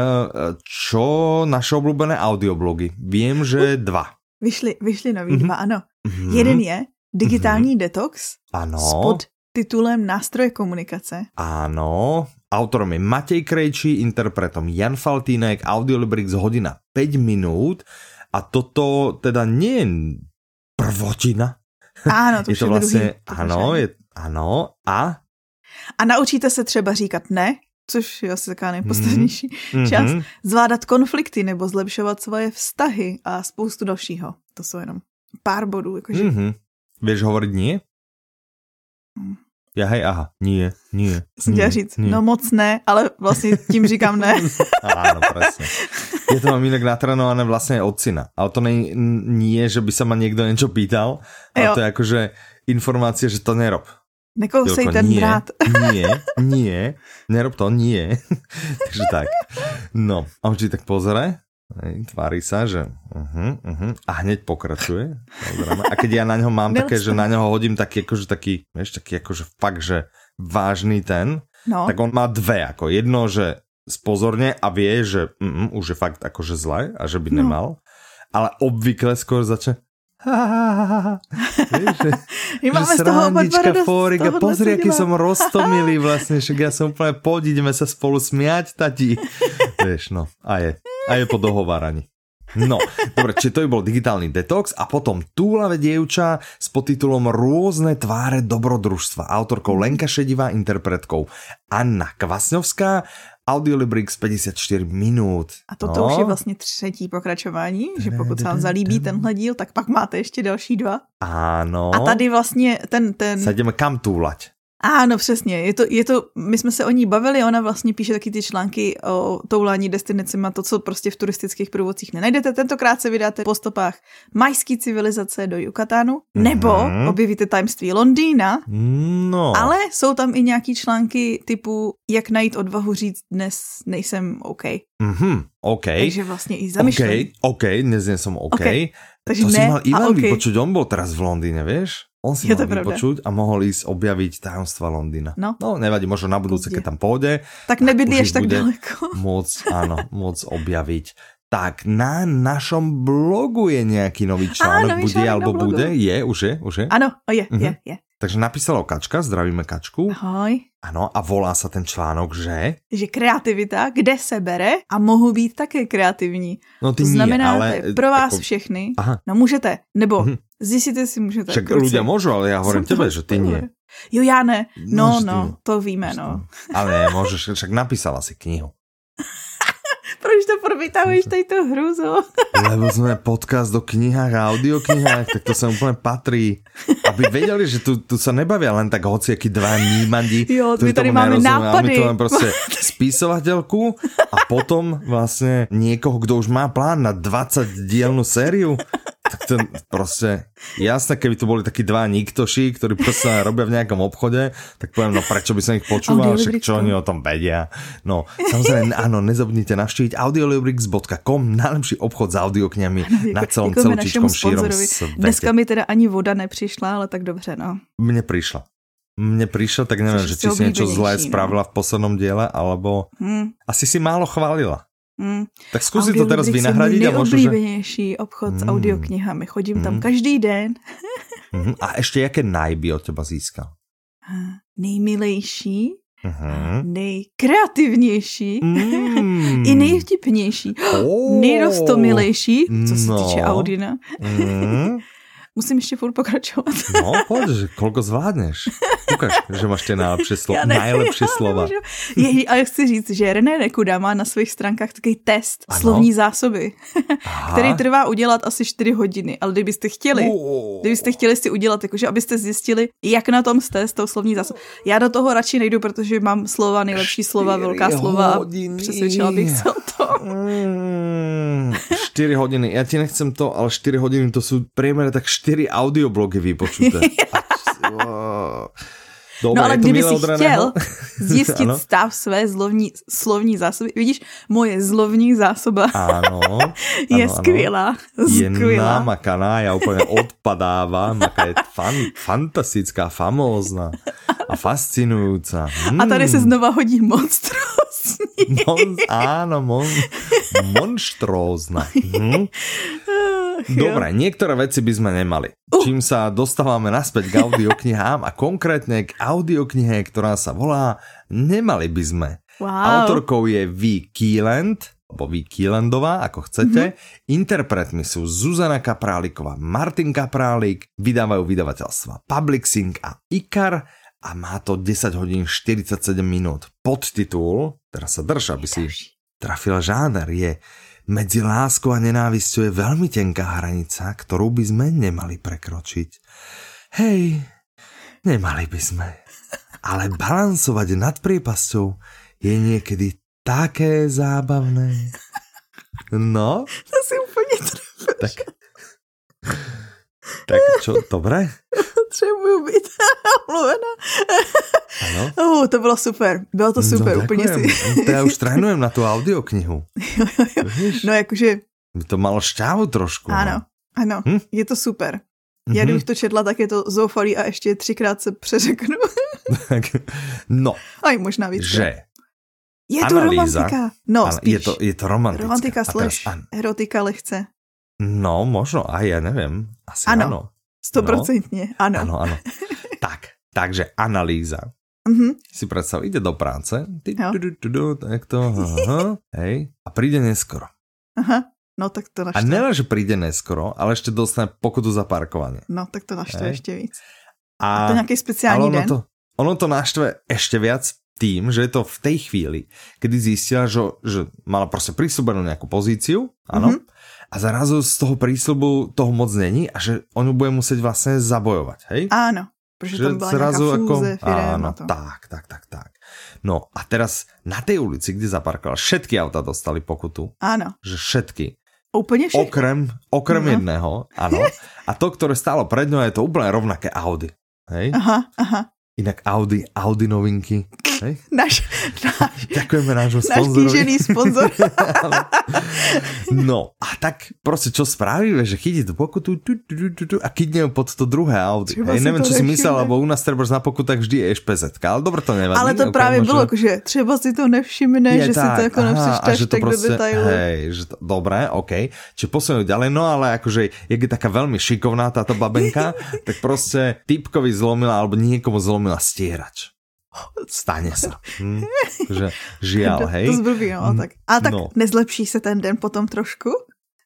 čo naše obľúbené audioblogy? Viem, že dva. Vyšli, vyšli nový mm-hmm. dva, ano. Mm-hmm. Jeden je Digitální mm-hmm. detox ano. pod titulem Nástroje komunikace. Áno, autorom je Matej Krejčí, interpretom Jan Faltínek, Audiolibrix hodina 5 minút a toto teda nie je prvotina. Áno, to (laughs) je to vlastně, ano, je, ano, a? A naučíte se třeba říkat ne, což je asi taková nejpodstatnější mm-hmm. část, zvládat konflikty nebo zlepšovat svoje vztahy a spoustu dalšího. To jsou jenom pár bodů. Jakože... Mm-hmm. Vieš hovoriť nie? Mm. Já hej, aha, nie, nie. Jsem chtěla říct, nie. no moc ne, ale vlastně tím říkám ne. (laughs) Áno, presne. Je to mám inak natrenované vlastne od syna. Ale to nie, nie, že by sa ma niekto niečo pýtal, ale jo. to je akože informácie, že to nerob. Nekousej ten nie, brát. (laughs) Nie, nie, nerob to, nie. (laughs) Takže tak. No, a on tak pozeraj Hej, tvári sa, že uh-huh, uh-huh, a hneď pokračuje. A keď ja na ňo mám také, že na ňoho hodím taký, akože taký, vieš, taký akože fakt, že vážny ten, no. tak on má dve, ako jedno, že spozorne a vie, že mm, už je fakt akože zle a že by no. nemal, ale obvykle skôr začne Vieš, že, (laughs) máme z toho Fórik, a pozri, aký som roztomilý (laughs) vlastne, že ja som úplne poď, ideme sa spolu smiať, tati. Vieš, no, a je. A je po dohováraní. No, dobre, či to by bol digitálny detox a potom Túlave dievča s podtitulom Rôzne tváre dobrodružstva. Autorkou Lenka Šedivá, interpretkou Anna Kvasňovská Audiolibrix 54 minut. A toto no. už je vlastně třetí pokračování, že pokud se vám zalíbí tenhle díl, tak pak máte ještě další dva. Ano. A tady vlastně ten... ten... Se jdeme kam túlať. Áno, přesně. Je to, je to, my jsme se o ní bavili, ona vlastně píše taky ty články o toulání destinacemi, to, co prostě v turistických průvodcích nenajdete. Tentokrát se vydáte po stopách majské civilizace do Yucatánu, mm-hmm. nebo objevíte tajemství Londýna, no. ale jsou tam i nějaký články typu, jak najít odvahu říct dnes nejsem OK. Mm-hmm. OK. Takže vlastně i zamýšlení. OK, OK, dnes jsem OK. okay. Takže to ne, si mal Ivan okay. vypočuť, on bol teraz v Londýne, vieš? On si je mal vypočuť a mohol ísť objaviť tajomstva Londýna. No. no nevadí, možno na budúce, keď tam pôjde. Tak nebydlí až tak ďaleko. (laughs) Môcť, áno, môcť objaviť. Tak na našom blogu je nejaký nový článok, Áno, bude alebo bude? Je, už je, už je? Áno, je, uh-huh. je, je. Takže napísala Kačka, zdravíme Kačku. Ahoj. Ano, a volá se ten článok, že? Že kreativita, kde se bere a mohu být také kreativní. No ty to znamená, nie, ale... pro vás jako... všechny, Aha. no můžete, nebo hm. Zjistíte si, můžete. Však ľudia môžu, ale já hovorím tebe, že ty nie. Jo, já ne. No, no, to víme, no. Ale ne, můžeš, však napísala si knihu. (laughs) Proč to vytahuješ tady tu hruzu? Lebo sme podcast do knihách a audioknihách, tak to sa úplne patrí. Aby vedeli, že tu, tu sa nebavia len tak hociaký dva nímandi. Jo, my tady máme nápady. My tu máme (laughs) proste spisovateľku a potom vlastne niekoho, kdo už má plán na 20 dielnú sériu. To proste, jasné, keby to boli takí dva niktoši, ktorí proste robia v nejakom obchode, tak poviem, no prečo by som ich počúval, však čo oni o tom vedia. No, samozrejme, áno, nezabudnite navštíviť audiolibrix.com, najlepší obchod s audiokňami na celom celčičkom šírom svete. Dneska mi teda ani voda nepřišla, ale tak dobře, no. Mne prišla mne prišlo, tak neviem, že či si niečo zlé no. spravila v poslednom diele, alebo hmm. asi si málo chválila. Hmm. Tak skúsi to teraz vynahradiť. a možno, že... obchod hmm. s audioknihami. Chodím hmm. tam každý den. (laughs) hmm. A ešte jaké najby od teba získal? Nejmilejší, uh-huh. nejkreativnější mm. (laughs) i nejvtipnější, oh. (gasps) nejrostomilejší, co se no. týče Audina. Mm. (laughs) Musím ještě furt pokračovat. (laughs) No, pojď, kolko zvládneš. Ukaž, že máš ty nejlepší (laughs) (laughs) slova, nejlepší slova. Je, ale chci říct, že René Nekuda má na svých stránkách takový test ano? slovní zásoby, Aha. který trvá udělat asi 4 hodiny, ale kdybyste chtěli, oh. kdybyste chtěli si udělat, jakože abyste zjistili, jak na tom jste s tou slovní zásobou. Já do toho radši nejdu, protože mám slova, nejlepší slova, velká slova přesvědčila bych se o. Mm, 4 hodiny, já ti nechcem to, ale 4 hodiny to jsou priemer tak 4 audioblogy vypočuté. (laughs) Dobre, no ale kdyby si chtěl (laughs) zjistit stav své zlovní, slovní zásoby, vidíš, moje zlovní zásoba ano, (laughs) je ano, skvělá. Je namakaná, já úplně odpadávám, jaká je fan, fantastická, famózna a fascinující. Hmm. A tady se hmm. znova hodí monstrózní. Mon, áno, mon, monštrózna. (laughs) Hmm. Dobre, niektoré veci by sme nemali. Uh. Čím sa dostávame naspäť k audioknihám a konkrétne k audioknihe, ktorá sa volá Nemali by sme. Wow. Autorkou je V. Keeland, alebo V. Keelandová, ako chcete. Mm-hmm. Interpretmi sú Zuzana Kapráliková, Martin Kaprálik, vydávajú vydavateľstva Publixing a Ikar a má to 10 hodín 47 minút. Podtitul, teraz sa drž, aby si trafil žáner, je Medzi láskou a nenávisťou je veľmi tenká hranica, ktorú by sme nemali prekročiť. Hej, nemali by sme. Ale balansovať nad priepasťou je niekedy také zábavné. No. To si úplně trefeš. Tak, tak čo, dobré? Potřebuju být (laughs) omluvena. Ano? (laughs) Uh, to bylo super. Bylo to super, no, úplně si. to já už trénujem na tu audioknihu. (laughs) jo, jo, jo. No jakože... By to malo šťávu trošku. Ano, no. ano, hm? je to super. Já kdybych to četla, tak je to zoufalý a ještě třikrát se přeřeknu. no. Aj možná víc. Že je to Analýza, romantika. No, ano, Je to, je to romantika. Romantika slash an... erotika lehce. No, možno, a ja neviem. Asi ano. ano. Stoprocentně, no. ano. Ano, ano. tak, takže analýza. Mm-hmm. Si predstav, ide do práce, ty, du, du, du, du, tak to, aha, (laughs) hej, a príde neskoro. Aha, no tak to naštve. A nela, že príde neskoro, ale ešte dostane pokutu za parkovanie. No tak to naštve hej. ešte víc. A, a to nejaký speciální ono den? To, ono to naštve ešte viac tým, že je to v tej chvíli, kedy zistila, že, že mala proste prísľubenú nejakú pozíciu, áno, mm-hmm a zrazu z toho prísľubu toho moc není a že on ju bude musieť vlastne zabojovať, hej? Áno, protože že tam byla zrazu ako, áno, to. tak, tak, tak, tak. No a teraz na tej ulici, kde zaparkoval, všetky auta dostali pokutu. Áno. Že všetky. Úplne všetky. Okrem, okrem no. jedného, áno. (laughs) A to, ktoré stálo pred ňou, je to úplne rovnaké Audi. Hej? Aha, aha. Inak Audi, Audi novinky. Hej? (laughs) Náš, náš, Ďakujeme nášmu sponzorovi. Náš sponzor. (laughs) no a tak proste čo spravíme, že chytí tú pokutu tu, tu, tu, tu, tu, a kydne pod to druhé Audi. Hej, neviem, čo si myslel, lebo u nás treba na pokutách vždy je špz ale dobre to nevadí. Ale to okay, práve bylo, že třeba si to nevšimne, je že tak, si to ako nepřečteš tak proste, do detailu. Hej, že to, dobré, OK. Čiže posunú ďalej, no ale akože, jak je taká veľmi šikovná táto babenka, (laughs) tak proste typkovi zlomila, alebo niekomu zlomila zlomila stierač. Stane sa. Hm, že žiaľ, hej. To zblbý, no, tak. A tak no. nezlepší se ten den potom trošku?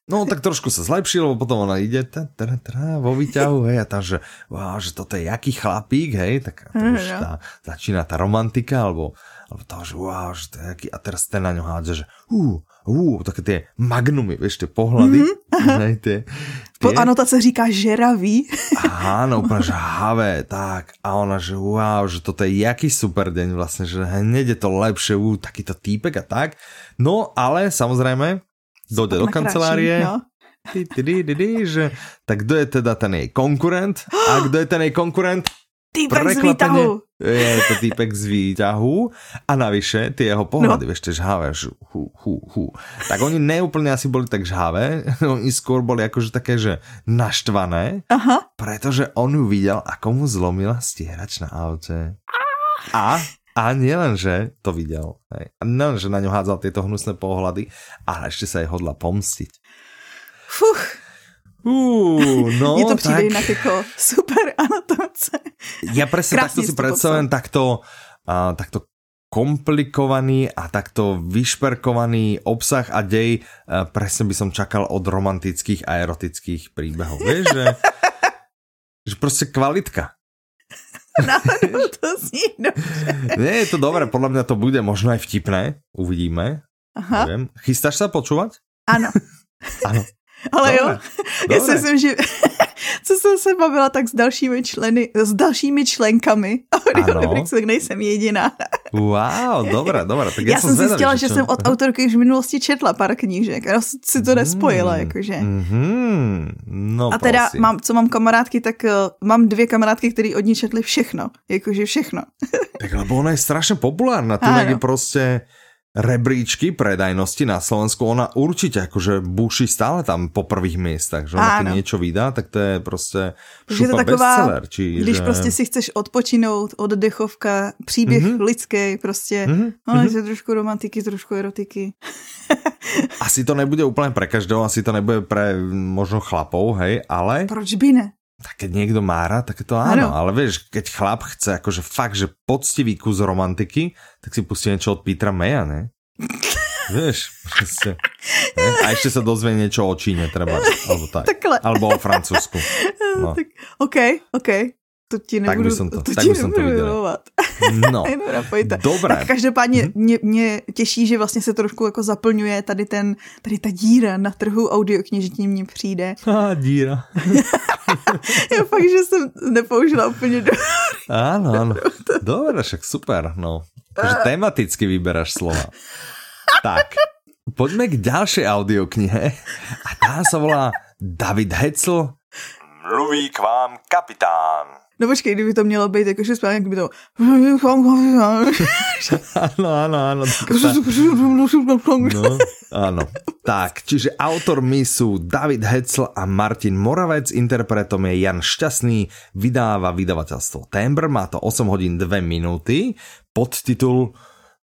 No tak trošku sa zlepší, lebo potom ona ide ta, ta, ta, vo výťahu, hej, a tam, že, wow, že toto je jaký chlapík, hej, tak to už tá, začína tá romantika, alebo, alebo to, že wow, že to je jaký, a teraz ten na ňo hádže, že uh, uh, také tie magnumy, vieš, tie pohľady. Mm-hmm. Ne, tie, tie... Po anotace říká žeravý. Áno, (laughs) úplne žhavé, tak. A ona, že wow, že toto je jaký super deň vlastne, že hneď je to lepšie, uh, takýto týpek a tak. No, ale samozrejme, dojde do kancelárie, no. že tak kdo je teda ten jej konkurent a kdo je ten jej konkurent? Týpek z výtahu. Je to týpek z výtahu a navyše ty jeho pohľady, no. vieš, tie žhavé, hu, hu, hu. Tak oni neúplne asi boli tak žhavé, (laughs) oni skôr boli akože také, že naštvané, Aha. pretože on ju videl, ako mu zlomila stierač na aute. A a nielen, že to videl, hej. a že na ňu hádzal tieto hnusné pohľady, ale ešte sa jej hodla pomstiť. Fuch. Uh, (laughs) no, Mně to přijde tak... jinak jako super anotace. Ja presne takto si predstavujem takto, uh, takto komplikovaný a takto vyšperkovaný obsah a dej uh, presne by som čakal od romantických a erotických príbehov. Vieš, že, (laughs) že proste kvalitka. (laughs) to zní dobře. Nie, je to dobré, podľa mňa to bude možno aj vtipné, uvidíme. Aha. Neviem. Chystáš sa počúvať? Ano. ano. Ale Dobre. jo, Dobre. (laughs) já si myslím, že (laughs) co jsem se bavila tak s dalšími členy, s dalšími členkami Audiolibryxu, tak nejsem jediná. Wow, dobré, dobré. Tak (laughs) já jsem zjistila, že, že jsem od autorky už v minulosti četla pár knížek a si to nespojila, mm, jakože. Mm, no a teda, mám, co mám kamarádky, tak uh, mám dvě kamarádky, které od ní četly všechno, jakože všechno. tak lebo ona je strašně populárna, tu je prostě rebríčky predajnosti na Slovensku, ona určite akože buší stále tam po prvých miestach, že ona keď niečo vydá, tak to je prostě šupa to taková, bestseller. Či, když prostě si chceš odpočinout, oddechovka, příběh mm-hmm. lidský, prostě, mm-hmm. no, mm-hmm. je trošku romantiky, trošku erotiky. asi to nebude úplně pre každého, asi to nebude pre možno chlapov, hej, ale... Proč by ne? Tak keď niekto má rád, tak to áno, ano. ale vieš, keď chlap chce akože fakt, že poctivý kus romantiky, tak si pustí niečo od Petra Maya, ne? (laughs) vieš, proste. Ne? A ešte sa dozvie niečo o Číne, treba, alebo tak. (laughs) Takhle. Alebo o Francúzsku. (laughs) No. Tak, OK, OK. To ti nebudu, tak by som to, to, tak by som to viděl. No, (laughs) dobré. Tak každopádně mm-hmm. mě, mě těší, že vlastně se trošku jako zaplňuje tady ten, tady ta díra na trhu audioknižní mně přijde. A (laughs) díra. (laughs) Já fakt, že jsem nepoužila úplně do... Áno, áno. Dobre, však super, no. Takže tematicky vyberáš slova. Tak, poďme k ďalšej audioknihe a tá sa volá David Hetzel Mluví k vám kapitán. No počkej, kdyby to mělo být jakože správně, kdyby to... Áno, áno, áno. No, áno. Tak, čiže autormi sú David Hetzel a Martin Moravec, interpretom je Jan Šťastný, vydáva vydavateľstvo Tembr, má to 8 hodín 2 minúty, podtitul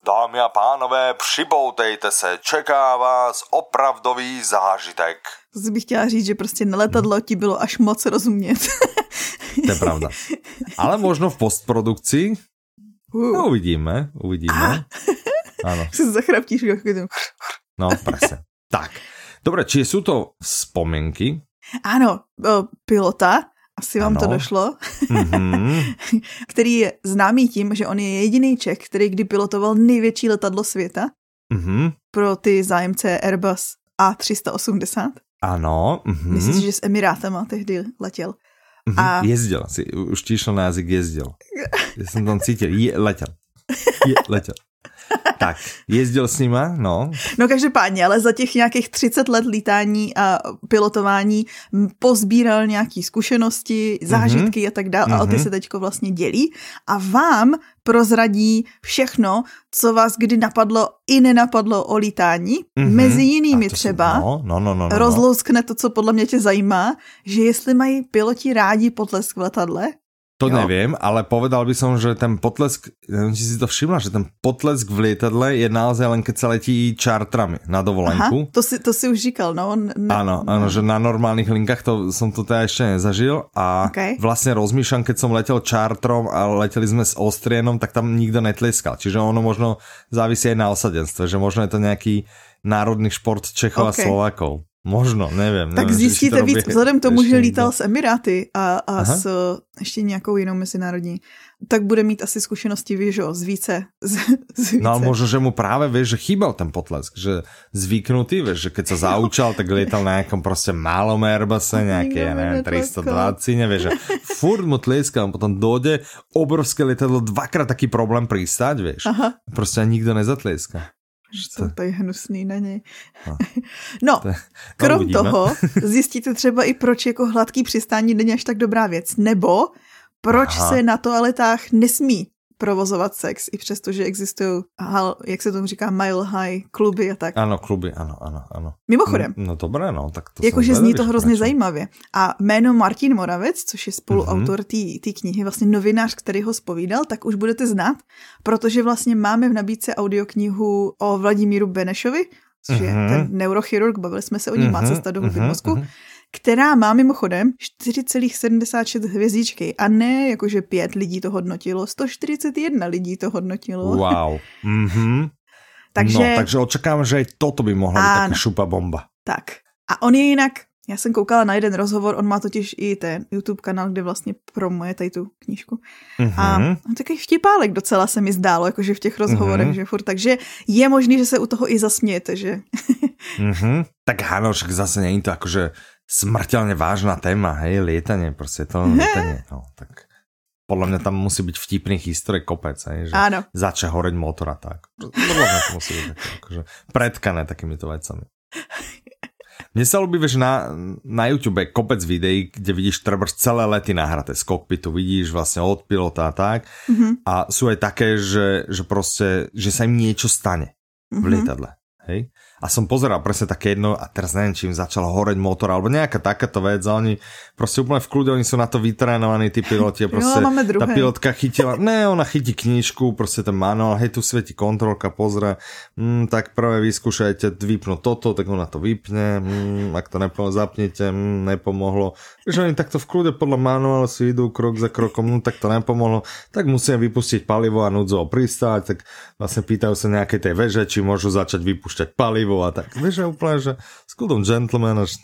Dámy a pánové, připoutejte se, čeká vás opravdový zážitek. To bych chtěla říct, že prostě na letadlo ti bylo až moc rozumět. (laughs) to je pravda. Ale možno v postprodukci no, uvidíme, uvidíme. Áno. (laughs) Si zachraptíš. No, presne. Tak, dobre, či sú to spomienky? Áno, pilota, asi vám ano. to došlo, mm-hmm. (laughs) který je známý tím, že on je jediný Čech, který kdy pilotoval největší letadlo světa mm-hmm. pro ty zájemce Airbus A380. Ano. Mm-hmm. Myslím si, že s Emirátama tehdy letěl. Mm-hmm. A... Jezdil si, už ti na jazyk jezdil. Já jsem tam cítil, je, letěl. Je, letěl. (laughs) tak, jezdil s nima, no. No každopádně, ale za těch nějakých 30 let lítání a pilotování pozbíral nějaký zkušenosti, mhm. zážitky mm-hmm. a tak dále mm-hmm. a o ty mhm. se teďko vlastně dělí a vám prozradí všechno, co vás kdy napadlo i nenapadlo o lítání. Mm-hmm. Mezi jinými třeba no, no, no, no, no, rozlouskne to, co podle mě tě zajímá, že jestli mají piloti rádi potlesk v letadle, to jo. neviem, ale povedal by som, že ten potlesk, neviem, či si to všimla, že ten potlesk v lietadle je naozaj len keď sa letí čartrami na dovolenku. Aha, to si, to si už říkal, no. Ne, áno, áno, že na normálnych linkách to som to teda ešte nezažil a okay. vlastne rozmýšľam, keď som letel čartrom a leteli sme s Ostrienom, tak tam nikto netleskal. Čiže ono možno závisí aj na osadenstve, že možno je to nejaký národný šport Čechov okay. a Slovákov. Možno, nevím. Tak nevím, zjistíte víc, vzhledem tomu, že lítal s Emiráty a, a s ještě nějakou jinou mezinárodní, tak bude mít asi zkušenosti, víš, z více. Z, z více. No ale možno, že mu právě, víš, že chýbal ten potlesk, že zvyknutý, víš, že keď se zaučal, tak lítal na nějakom prostě malom Airbuse, nějaké, ja nevím, 320, nevíš, že furt mu tlieskal, potom dojde obrovské letadlo, dvakrát taký problém přistať, víš. Aha. Prostě nikdo nezatlieska. Jsou tady hnusný na něj. No, (laughs) no to, krom uvidíme. toho (laughs) zjistíte třeba i proč jako hladký přistání není až tak dobrá věc. Nebo proč Aha. se na toaletách nesmí provozovat sex, i přesto, že existují, jak se tomu říká, mile high kluby a tak. Ano, kluby, ano, ano, ano. Mimochodem. No, no dobré, no, tak to Jakože zní to hrozně zajímavě. A jméno Martin Moravec, což je spoluautor mm-hmm. té knihy, vlastně novinář, který ho spovídal, tak už budete znát, protože vlastně máme v nabídce audioknihu o Vladimíru Benešovi, což mm-hmm. je mhm. ten neurochirurg, bavili jsme se o ní, mm-hmm. má mhm, cesta do mm-hmm. mozku. Mm-hmm která má mimochodem 4,76 hvězdičky a ne jakože pět lidí to hodnotilo, 141 lidí to hodnotilo. Wow. Mm-hmm. (laughs) takže... No, takže očekávám, že i toto by mohla být taká šupa bomba. Tak. A on je jinak, já jsem koukala na jeden rozhovor, on má totiž i ten YouTube kanál, kde vlastně promuje tady tu knížku. Mm-hmm. A on takový vtipálek docela se mi zdálo, jakože v těch rozhovorech, mm-hmm. že furt. Takže je možný, že se u toho i zasmějete, že... mm-hmm. (laughs) Tak áno, však zase není to akože smrteľne vážna téma, hej, lietanie, prostě to (laughs) lietanie, no, tak podľa mňa tam musí byť vtipný historek kopec, hej, že Áno. začne horeť motor a tak. Podľa mňa to musí také, akože predkané takýmito vecami. Mne sa ľúbi, že na, na YouTube kopec videí, kde vidíš treba celé lety nahraté z kokpitu, vidíš vlastne od pilota a tak. Mm -hmm. A sú aj také, že, že proste, že sa im niečo stane v mm -hmm. lietadle. Hej? A som pozeral presne také jedno a teraz neviem, či im začal horeť motor alebo nejaká takáto vec a oni proste úplne v kľude, oni sú na to vytrénovaní, tí piloti a proste jo, tá pilotka chytila, ne, ona chytí knížku, proste ten manuál, hej, tu svieti kontrolka, pozrie, mm, tak prvé vyskúšajte vypnúť toto, tak ona to vypne, mm, ak to nepomohlo, zapnite, mm, nepomohlo. Že oni takto v kľude podľa manuálu si idú krok za krokom, no tak to nepomohlo, tak musíme vypustiť palivo a núdzo pristáť, tak vlastne pýtajú sa nejakej tej veže, či môžu začať vypušťať palivo a tak. Vieš, že úplne, že skudom gentleman až...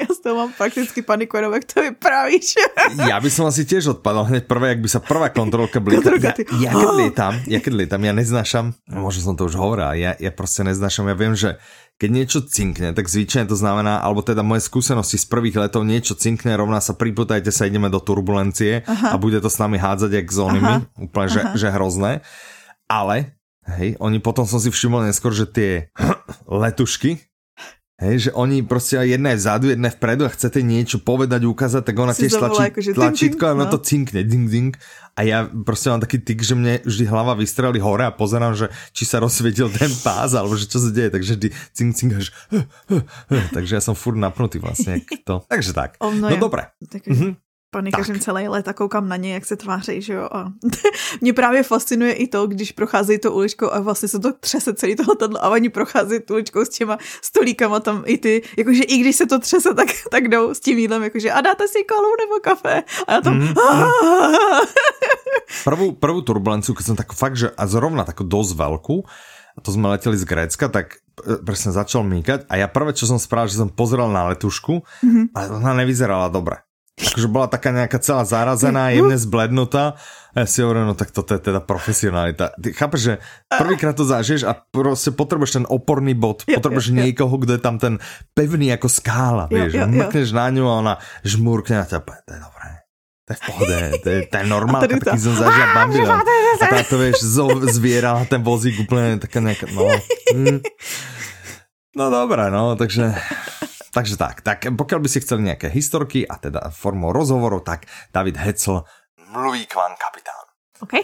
Ja z toho mám prakticky paniku, jenom jak to vypravíš. ja by som asi tiež odpadal hneď prvé, ak by sa prvá kontrolka blíta. Ja, ja, keď (gasps) lietam, ja keď lietam, ja neznášam, možno som to už hovoril, ja, ja proste neznášam, ja viem, že keď niečo cinkne, tak zvyčajne to znamená, alebo teda moje skúsenosti z prvých letov, niečo cinkne, rovná sa priputajte sa, ideme do turbulencie Aha. a bude to s nami hádzať jak s onými, úplne, že, že hrozné. Ale Hej, oni potom som si všimol neskôr, že tie (clears throat) letušky, Hej, že oni prostě jedna je vzadu, jedna je vpredu a chcete niečo povedať, ukázať, tak ona tiež tlačí akože tlačítko a no. to cinkne, ding, ding. A ja prostě mám taký tyk, že mne vždy hlava vystrelí hore a pozerám, že či sa rozsvietil ten pás, alebo že čo sa deje, takže vždy cink, cink, až, (laughs) takže ja som furt napnutý vlastne. To. Takže tak. no, dobre. Tak, mm-hmm panikařím tak. celý let a koukám na ně, jak se tváří, že jo. A (laughs) mě právě fascinuje i to, když procházejí to uličkou a vlastně se to třese celý to letadlo a oni procházejí tu uličkou s těma stolíkama tam i ty, jakože i když se to třese, tak, tak jdou s tím jídlem, jakože a dáte si kolu nebo kafe a já tam mm. (laughs) prvú, prvú turbulenciu, keď som tak fakt, že a zrovna takú dosť veľkú, a to sme leteli z Grécka, tak e, presne začal míkať a ja prvé, čo som spravil, že som pozeral na letušku mm-hmm. a ona nevyzerala dobre akože bola taká nejaká celá zarazená, jemne zblednutá. A ja si hovorím, no tak toto je teda profesionalita. Ty chápeš, že prvýkrát to zažiješ a prostě potrebuješ ten oporný bod, jo, potrebuješ jo, niekoho, kdo je tam ten pevný jako skála, vieš, jo, jo, mrkneš na ňu a ona žmurkne a ťa, to je dobré. To je v pohode, to je, to je normál, taký som zažil bambila. A táto, vieš, zvierala ten vozík úplne taká nejaká, no. (laughs) Hm. No dobré, no, takže Takže tak, tak pokiaľ by si chceli nejaké historky a teda formou rozhovoru, tak David Hecel mluví k vám kapitán. OK.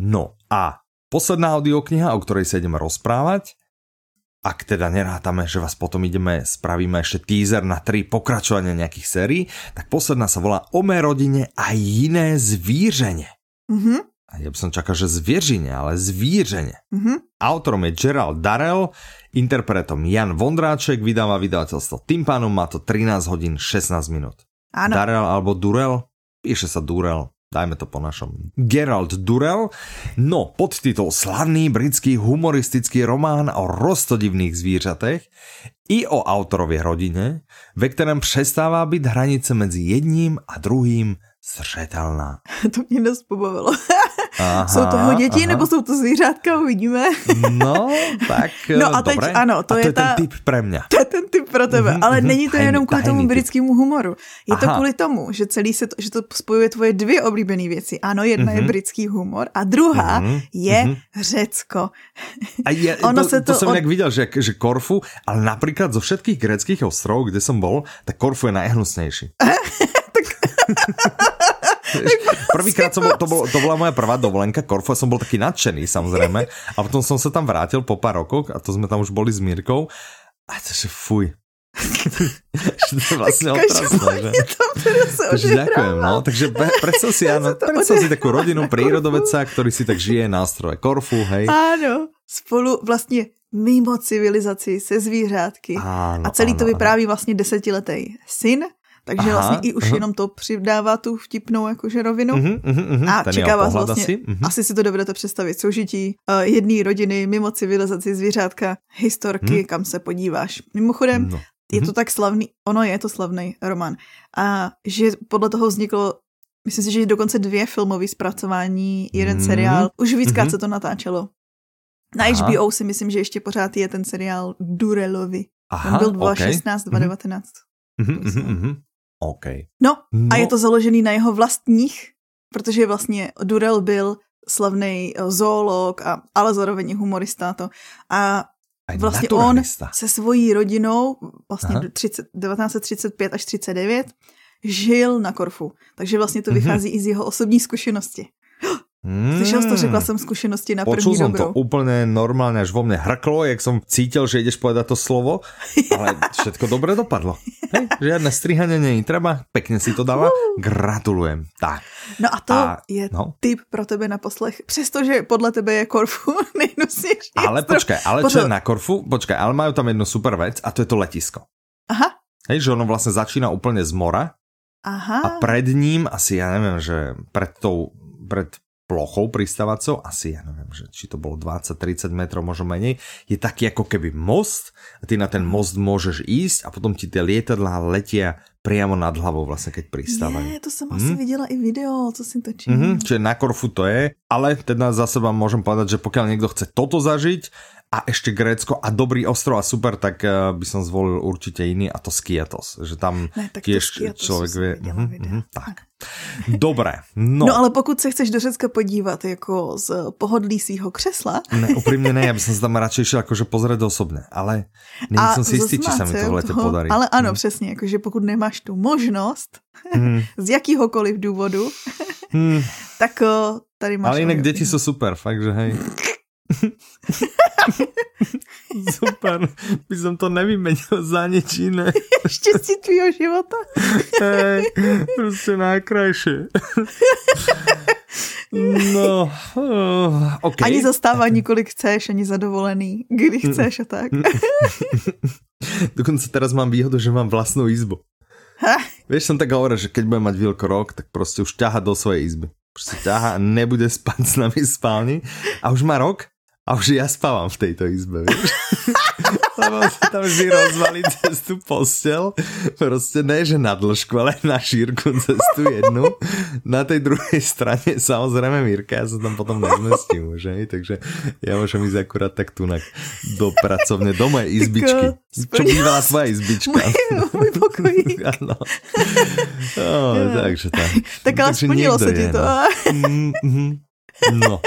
No a posledná audiokniha, o ktorej sa ideme rozprávať, ak teda nerátame, že vás potom ideme, spravíme ešte teaser na tri pokračovania nejakých sérií, tak posledná sa volá O mé rodine a jiné zvířeně. Mm-hmm. Ja by som čakal, že zvieřine, ale zvířene. Mm-hmm. Autorom je Gerald Darrell, interpretom Jan Vondráček, vydáva vydavateľstvo Tým pánom, má to 13 hodín 16 minút. Áno. Darrell alebo Durell? Píše sa Durell, dajme to po našom. Gerald Durell, no podtitul Slavný britský humoristický román o rostodivných zvířatech i o autorově rodine, ve kterém přestává být hranice mezi jedním a druhým zřetelná. (laughs) To mě dost pobavilo. (laughs) Aha, jsou to jeho děti, aha. nebo jsou to zvířátka, uvidíme. No, (laughs) tak No a teď, dobré. ano, to, a to je, je ta, ten typ pre mě. To je ten typ pro tebe, mm-hmm, ale mm-hmm, není to tajný, jenom kvůli tomu britskému humoru. Je aha. to kvůli tomu, že celý se to, že to spojuje tvoje dvě oblíbené věci. Ano, jedna mm-hmm. je mhm. britský humor a druhá mm-hmm. je mm-hmm. Řecko. A je, (laughs) ono to, se to, to jsem od... viděl, že, že Korfu, ale například zo všetkých greckých ostrovů, kde jsem bol, tak Korfu je najhnusnější. (laughs) (laughs) Prvýkrát som bol, to, bol, to bola moja prvá dovolenka Korfu som bol taký nadšený samozrejme a potom som sa tam vrátil po pár rokoch a to sme tam už boli s Mírkou a to (laughs) že fuj, to je vlastne otrasné, že? Takže ďakujem, no. Takže predstav si, (laughs) áno, predstav si takú rodinu prírodovedca, ktorý si tak žije na ostrove Korfu, hej. Áno, spolu vlastně mimo civilizaci se zvířátky. Áno, a celý áno, to vypráví vlastně desetiletý syn, takže aha, vlastně i už aha. jenom to přidává tu vtipnou jakože rovinu. Uh-huh, uh-huh, a Ten čeká vás vlastně, asi. Uh-huh. asi si to dovedete představit, soužití uh, jedné rodiny mimo civilizaci zvířátka, historky, uh-huh. kam se podíváš. Mimochodem, no. je to tak slavný, ono je to slavný román. A že podle toho vzniklo Myslím si, že dokonce dvě filmové zpracování, jeden mm. seriál. Už víckrát mm-hmm. se to natáčelo. Na Aha. HBO si myslím, že ještě pořád je ten seriál Durelovi. Aha, On byl 2016, okay. 2019. Mm-hmm, mm-hmm. OK. No, no a je to založený na jeho vlastních, protože vlastně Durel byl slavný eh, zoolog, a, ale zároveň humorista to. A vlastně on se svojí rodinou vlastně 30, 1935 až 39 žil na Korfu. Takže vlastně to mhm. vychází mm-hmm. i z jeho osobní zkušenosti. Mm. Slyšel jsi to, řekla jsem zkušenosti na Počul první som dobrou. to úplně normálně, až vo mne hrklo, jak jsem cítil, že ideš povedať to slovo, (laughs) ale všetko dobře dopadlo. Hej, žiadne strihanie není treba, pekne si to dala, gratulujem. Tak. No a to a, je no. tip pro tebe na poslech, přestože podle tebe je Korfu (laughs) nejnusnější. Ale počkej, ale čo je na Korfu, počkej, ale majú tam jednu super vec a to je to letisko. Aha. Hej, že ono vlastně začíná úplně z mora Aha. a pred ním asi, ja neviem, že pred tou, pred plochou pristávacou, asi ja neviem, že či to bolo 20-30 metrov, možno menej, je taký ako keby most a ty na ten most môžeš ísť a potom ti tie lietadlá letia priamo nad hlavou vlastně, keď pristávajú. Je, to jsem hmm? asi viděla i video, co si točím. Mm -hmm, čiže na Korfu to je, ale teda za seba môžem povedať, že pokiaľ niekto chce toto zažiť a ešte Grécko a dobrý ostrov a super, tak uh, by som zvolil určite iný a to Skiatos, že tam ne, tak tiež člověk vie... Uh -huh, uh -huh, tak. Dobré, no. No ale pokud se chceš do Řecka podívat jako z pohodlí svého křesla. Ne, upřímně ne, já bych se tam radšej šel jakože pozrieť osobně, ale nejsem si jistý, či se mi to v lete podarí. Ale ano, hmm. přesně, jakože pokud nemáš tu možnost, hmm. (laughs) z jakýhokoliv důvodu, hmm. (laughs) tak o, tady máš... Ale jinak děti jsou super, fakt, že hej. (laughs) (laughs) Super, by som to nevymenil za nič iné. (laughs) Štěstí tvýho života. (laughs) Hej, prostě najkrajšie. No, uh, okay. Ani zastávání, kolik chceš, ani zadovolený, kdy chceš a tak. Dokonce teraz mám výhodu, že mám vlastnou izbu. Vieš, som tak hovoril, že keď budem mať Vilko rok, tak prostě už ťaha do svojej izby. Prostě ťaha a nebude spať s nami v spálni. A už má rok a už ja spávam v tejto izbe, vieš? (laughs) Lebo sa tam vždy rozvalí cez tú postel. Proste ne, že na dĺžku, ale na šírku cez tú jednu. Na tej druhej strane samozrejme Mirka, ja sa tam potom nezmestím už, hej? takže ja môžem ísť akurát tak tu do pracovne, do mojej izbičky. Čo bývala tvoja izbička? Môj pokojík. (laughs) Áno. Oh, takže tak. Tak ale splnilo sa ti to. No. Mm, mm, no.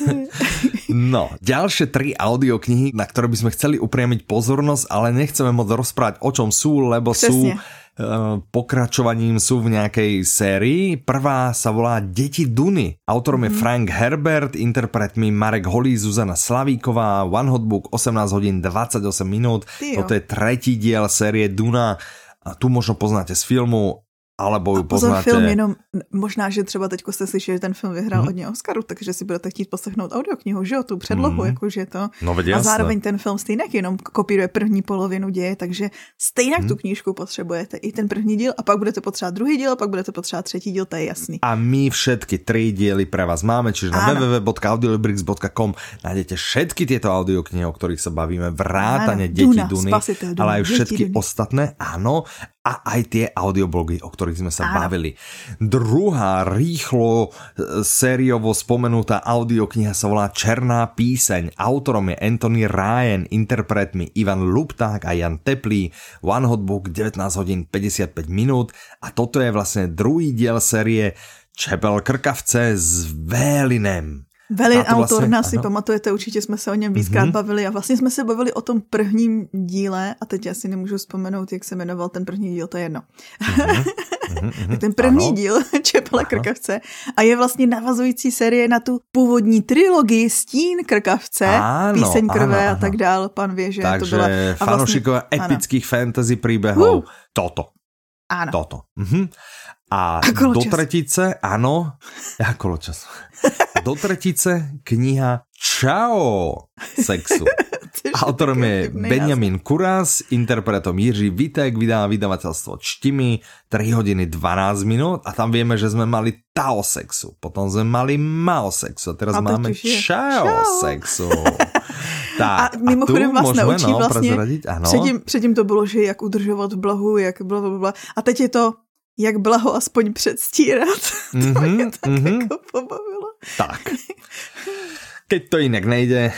(laughs) No, ďalšie tri audioknihy, na ktoré by sme chceli upriamiť pozornosť, ale nechceme moc rozprávať o čom sú, lebo Přesně. sú uh, pokračovaním sú v nejakej sérii. Prvá sa volá Deti Duny. Autorom je mhm. Frank Herbert, interpretmi Marek Holý, Zuzana Slavíková, One Hot Book 18 hodín 28 minút. Toto je tretí diel série Duna. A tu možno poznáte z filmu alebo ju poznáte. film jenom, možná, že třeba teď jste slyšeli, že ten film vyhrál hmm. hodně Oscaru, takže si budete chtít poslechnout audioknihu, že jo, tu předlohu, hmm. jakože to. No, a zároveň ten film stejně jenom kopíruje první polovinu děje, takže stejně hmm. tu knížku potřebujete i ten první díl a pak budete potřebovat druhý díl a pak budete potřebovat třetí díl, to je jasný. A my všetky tři díly pro vás máme, čiže na www.audiolibrix.com nájdete všetky tieto audioknihy, o ktorých sa bavíme, vrátane Deti Duna, Duny, ale aj všetky ostatné, áno. A aj tie audioblogy, o ktorých sme sa Áno. bavili. Druhá rýchlo e, sériovo spomenutá audiokniha sa volá Černá píseň. Autorom je Anthony Ryan, interpretmi Ivan Lupták a Jan Teplý. One Hot Book 19 hodín 55 minút a toto je vlastne druhý diel série Čepel krkavce s Vélinem. Velin autor vlastně, si ano. pamatujete, určitě jsme se o něm víckrát mm-hmm. bavili a vlastně jsme se bavili o tom prvním díle a teď asi nemůžu vzpomenout, jak se jmenoval ten první díl, to je jedno. Mm-hmm. (laughs) ten první ano. díl (laughs) Čepele Krkavce a je vlastně navazující série na tu původní trilogii Stín Krkavce, ano, Píseň krve ano, a tak dál, pan ví, že Takže to byla... Takže fanoušikové vlastně, epických ano. fantasy příběhů, uh. toto. Ano. Toto. Mhm. A, a do tretice, ano, ja koločas. Do tretice kniha Čau sexu. (laughs) Autorom je Benjamin Kuras, interpretom Jiří Vitek, vydá vydavateľstvo Čtimi, 3 hodiny 12 minút a tam vieme, že sme mali Tao sexu, potom sme mali Mao sexu a teraz a máme Čau, sexu. (laughs) Tak, a mimochodem vás naučí no, vlastně, předtím, předtím to bylo, že jak udržovat v blahu, jak bla, bla, bla. A teď je to, jak blaho aspoň předstírat. Mm-hmm, (laughs) to mě tak mm-hmm. jako pobavilo. Tak. Keď to jinak nejde,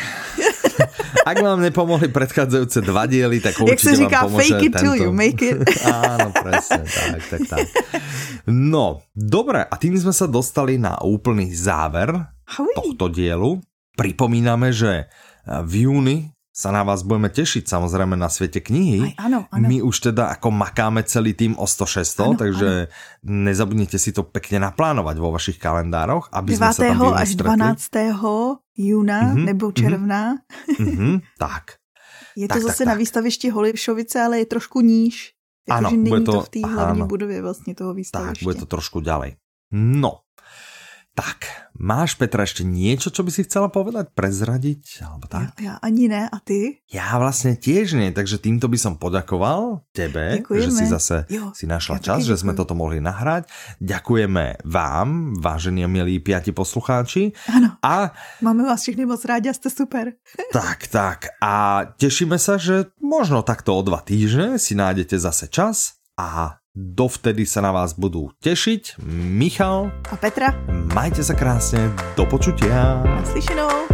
(laughs) ak vám nepomohli predchádzajúce dva diely, tak určite Jak se říká, vám fake it tento. till you make it. (laughs) Áno, presne, tak, tak, tak. No, dobre, a tým sme sa dostali na úplný záver Ahoj. tohto dielu. Pripomíname, že v júni sa na vás budeme tešiť samozrejme na svete knihy. Aj, áno, áno. My už teda ako makáme celý tým o 100 takže áno. nezabudnite si to pekne naplánovať vo vašich kalendároch, aby 9. sme sa tam až 12. júna mm-hmm, nebo června. Mm-hmm, tak. (laughs) Je to tak, zase tak, na výstavišti Holišovice, ale je trošku níž. Jako, ano, bude to, to v té hlavní budově vlastně toho výstaviště. Tak, bude to trošku ďalej. No, tak, máš Petra ešte niečo, čo by si chcela povedať, prezradiť? Alebo tak? Ja, ja ani ne, a ty? Ja vlastne tiež nie, takže týmto by som poďakoval tebe, Ďakujeme. že si zase jo, si našla čas, že sme toto mohli nahrať. Ďakujeme vám, vážení a milí piati poslucháči. Ano, a... máme vás všechny moc rádi a ste super. (laughs) tak, tak. A tešíme sa, že možno takto o dva týždne si nájdete zase čas a Dovtedy sa na vás budú tešiť Michal a Petra. Majte sa krásne, do počutia. Naslyšenou.